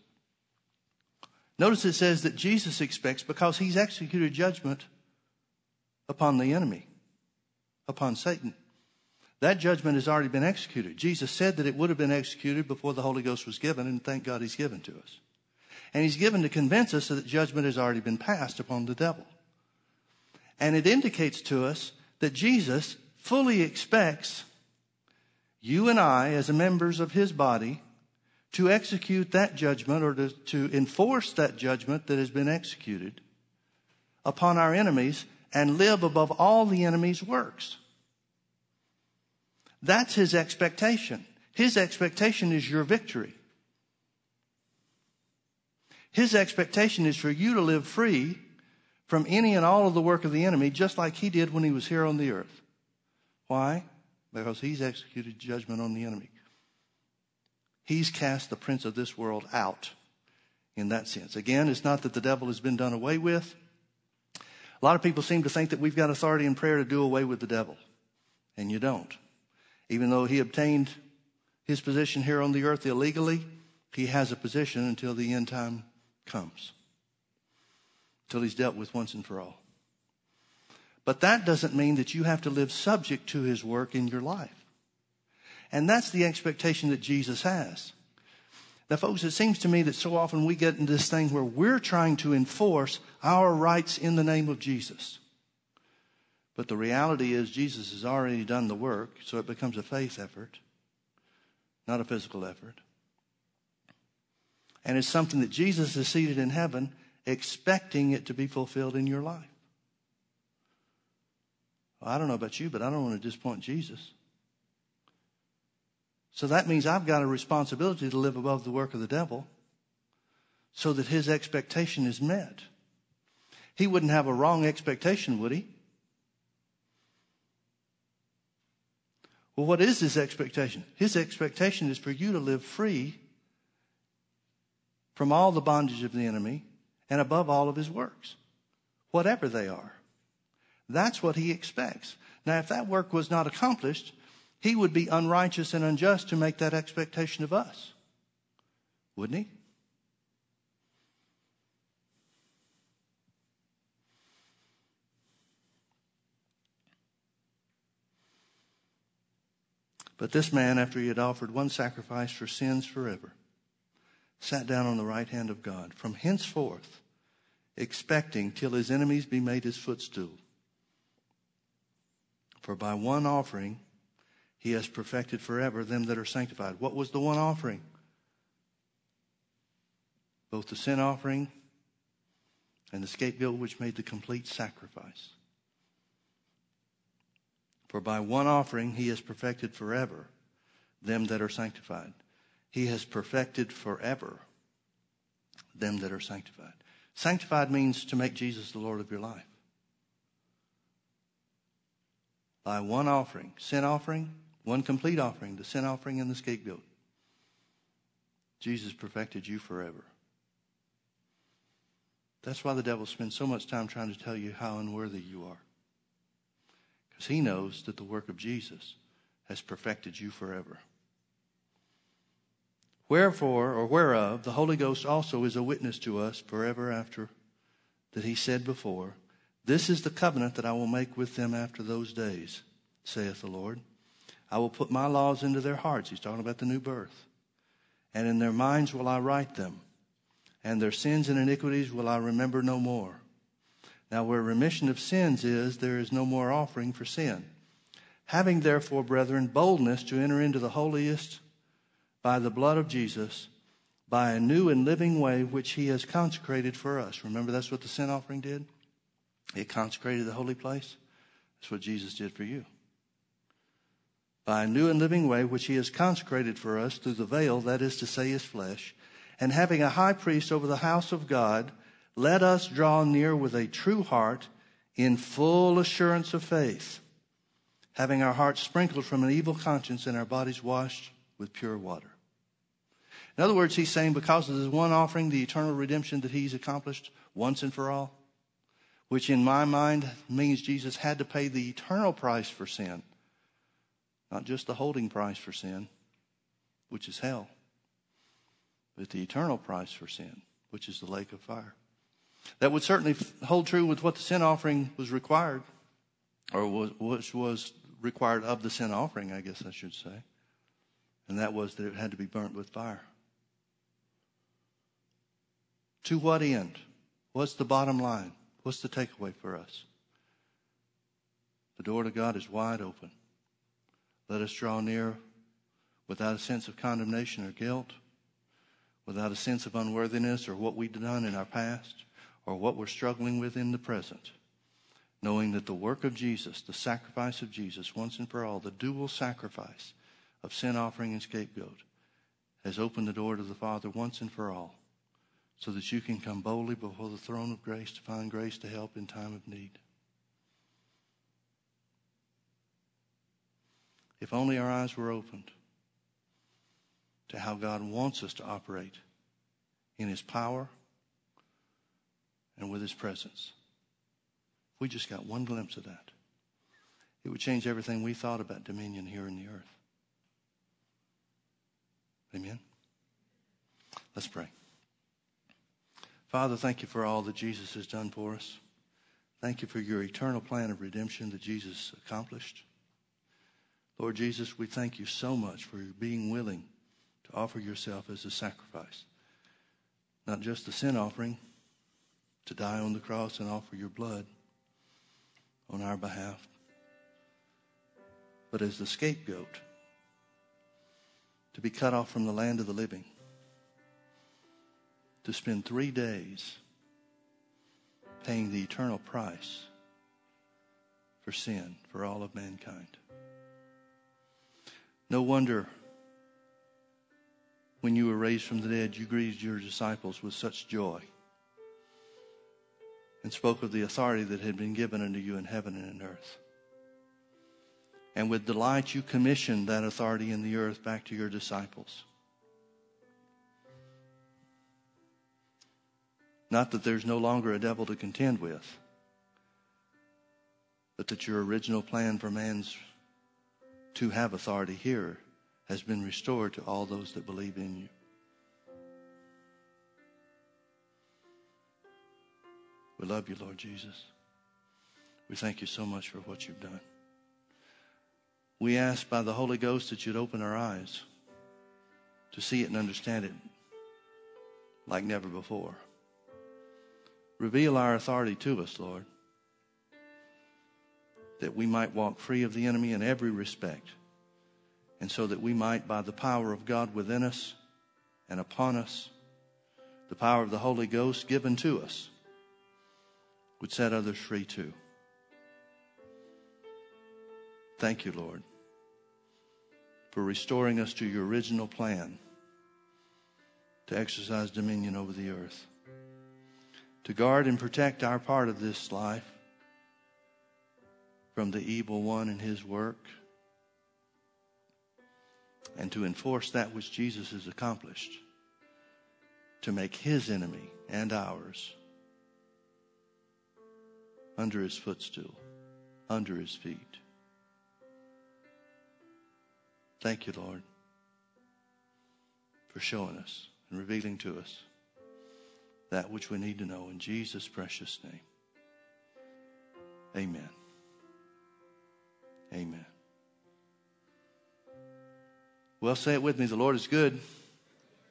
notice it says that Jesus expects, because he's executed judgment upon the enemy, upon Satan. That judgment has already been executed. Jesus said that it would have been executed before the Holy Ghost was given, and thank God he's given to us. And he's given to convince us that judgment has already been passed upon the devil. And it indicates to us that Jesus fully expects you and I, as members of his body, to execute that judgment or to, to enforce that judgment that has been executed upon our enemies and live above all the enemy's works. That's his expectation. His expectation is your victory. His expectation is for you to live free from any and all of the work of the enemy, just like he did when he was here on the earth. Why? Because he's executed judgment on the enemy. He's cast the prince of this world out in that sense. Again, it's not that the devil has been done away with. A lot of people seem to think that we've got authority in prayer to do away with the devil, and you don't. Even though he obtained his position here on the earth illegally, he has a position until the end time comes, until he's dealt with once and for all. But that doesn't mean that you have to live subject to his work in your life. And that's the expectation that Jesus has. Now, folks, it seems to me that so often we get into this thing where we're trying to enforce our rights in the name of Jesus. But the reality is, Jesus has already done the work, so it becomes a faith effort, not a physical effort. And it's something that Jesus is seated in heaven, expecting it to be fulfilled in your life. Well, I don't know about you, but I don't want to disappoint Jesus. So that means I've got a responsibility to live above the work of the devil so that his expectation is met. He wouldn't have a wrong expectation, would he? Well, what is his expectation? His expectation is for you to live free from all the bondage of the enemy and above all of his works, whatever they are. That's what he expects. Now, if that work was not accomplished, he would be unrighteous and unjust to make that expectation of us. Wouldn't he? But this man, after he had offered one sacrifice for sins forever, sat down on the right hand of God, from henceforth expecting till his enemies be made his footstool. For by one offering he has perfected forever them that are sanctified. What was the one offering? Both the sin offering and the scapegoat which made the complete sacrifice. For by one offering he has perfected forever them that are sanctified. He has perfected forever them that are sanctified. Sanctified means to make Jesus the Lord of your life. by one offering, sin offering, one complete offering, the sin offering and the scapegoat. Jesus perfected you forever. That's why the devil spends so much time trying to tell you how unworthy you are. Because he knows that the work of Jesus has perfected you forever. Wherefore, or whereof, the Holy Ghost also is a witness to us forever after that he said before, This is the covenant that I will make with them after those days, saith the Lord. I will put my laws into their hearts. He's talking about the new birth. And in their minds will I write them, and their sins and iniquities will I remember no more. Now, where remission of sins is, there is no more offering for sin. Having therefore, brethren, boldness to enter into the holiest by the blood of Jesus, by a new and living way which he has consecrated for us. Remember, that's what the sin offering did? It consecrated the holy place. That's what Jesus did for you. By a new and living way which he has consecrated for us through the veil, that is to say, his flesh, and having a high priest over the house of God, let us draw near with a true heart in full assurance of faith, having our hearts sprinkled from an evil conscience and our bodies washed with pure water. In other words, he's saying because of this one offering, the eternal redemption that he's accomplished once and for all, which in my mind means Jesus had to pay the eternal price for sin, not just the holding price for sin, which is hell, but the eternal price for sin, which is the lake of fire. That would certainly hold true with what the sin offering was required, or was, which was required of the sin offering, I guess I should say. And that was that it had to be burnt with fire. To what end? What's the bottom line? What's the takeaway for us? The door to God is wide open. Let us draw near without a sense of condemnation or guilt, without a sense of unworthiness or what we've done in our past or what we're struggling with in the present, knowing that the work of Jesus, the sacrifice of Jesus, once and for all, the dual sacrifice of sin offering and scapegoat, has opened the door to the Father once and for all so that you can come boldly before the throne of grace to find grace to help in time of need. If only our eyes were opened to how God wants us to operate in His power and with His presence. If we just got one glimpse of that, it would change everything we thought about dominion here in the earth. Amen? Let's pray. Father, thank you for all that Jesus has done for us. Thank you for your eternal plan of redemption that Jesus accomplished. Lord Jesus, we thank you so much for being willing to offer yourself as a sacrifice. Not just the sin offering, to die on the cross and offer your blood on our behalf, but as the scapegoat to be cut off from the land of the living to spend three days paying the eternal price for sin for all of mankind. No wonder when you were raised from the dead, you greeted your disciples with such joy and spoke of the authority that had been given unto you in heaven and in earth. And with delight, you commissioned that authority in the earth back to your disciples. Not that there's no longer a devil to contend with, but that your original plan for man's to have authority here has been restored to all those that believe in you. We love you, Lord Jesus. We thank you so much for what you've done. We ask by the Holy Ghost that you'd open our eyes to see it and understand it like never before. Reveal our authority to us, Lord, that we might walk free of the enemy in every respect, and so that we might, by the power of God within us and upon us, the power of the Holy Ghost given to us, would set others free too. Thank you, Lord, for restoring us to your original plan to exercise dominion over the earth to guard and protect our part of this life from the evil one and his work, and to enforce that which Jesus has accomplished, to make his enemy and ours under his footstool, under his feet. Thank you, Lord, for showing us and revealing to us that which we need to know in Jesus' precious name. Amen. Amen. Well, say it with me. The Lord is good.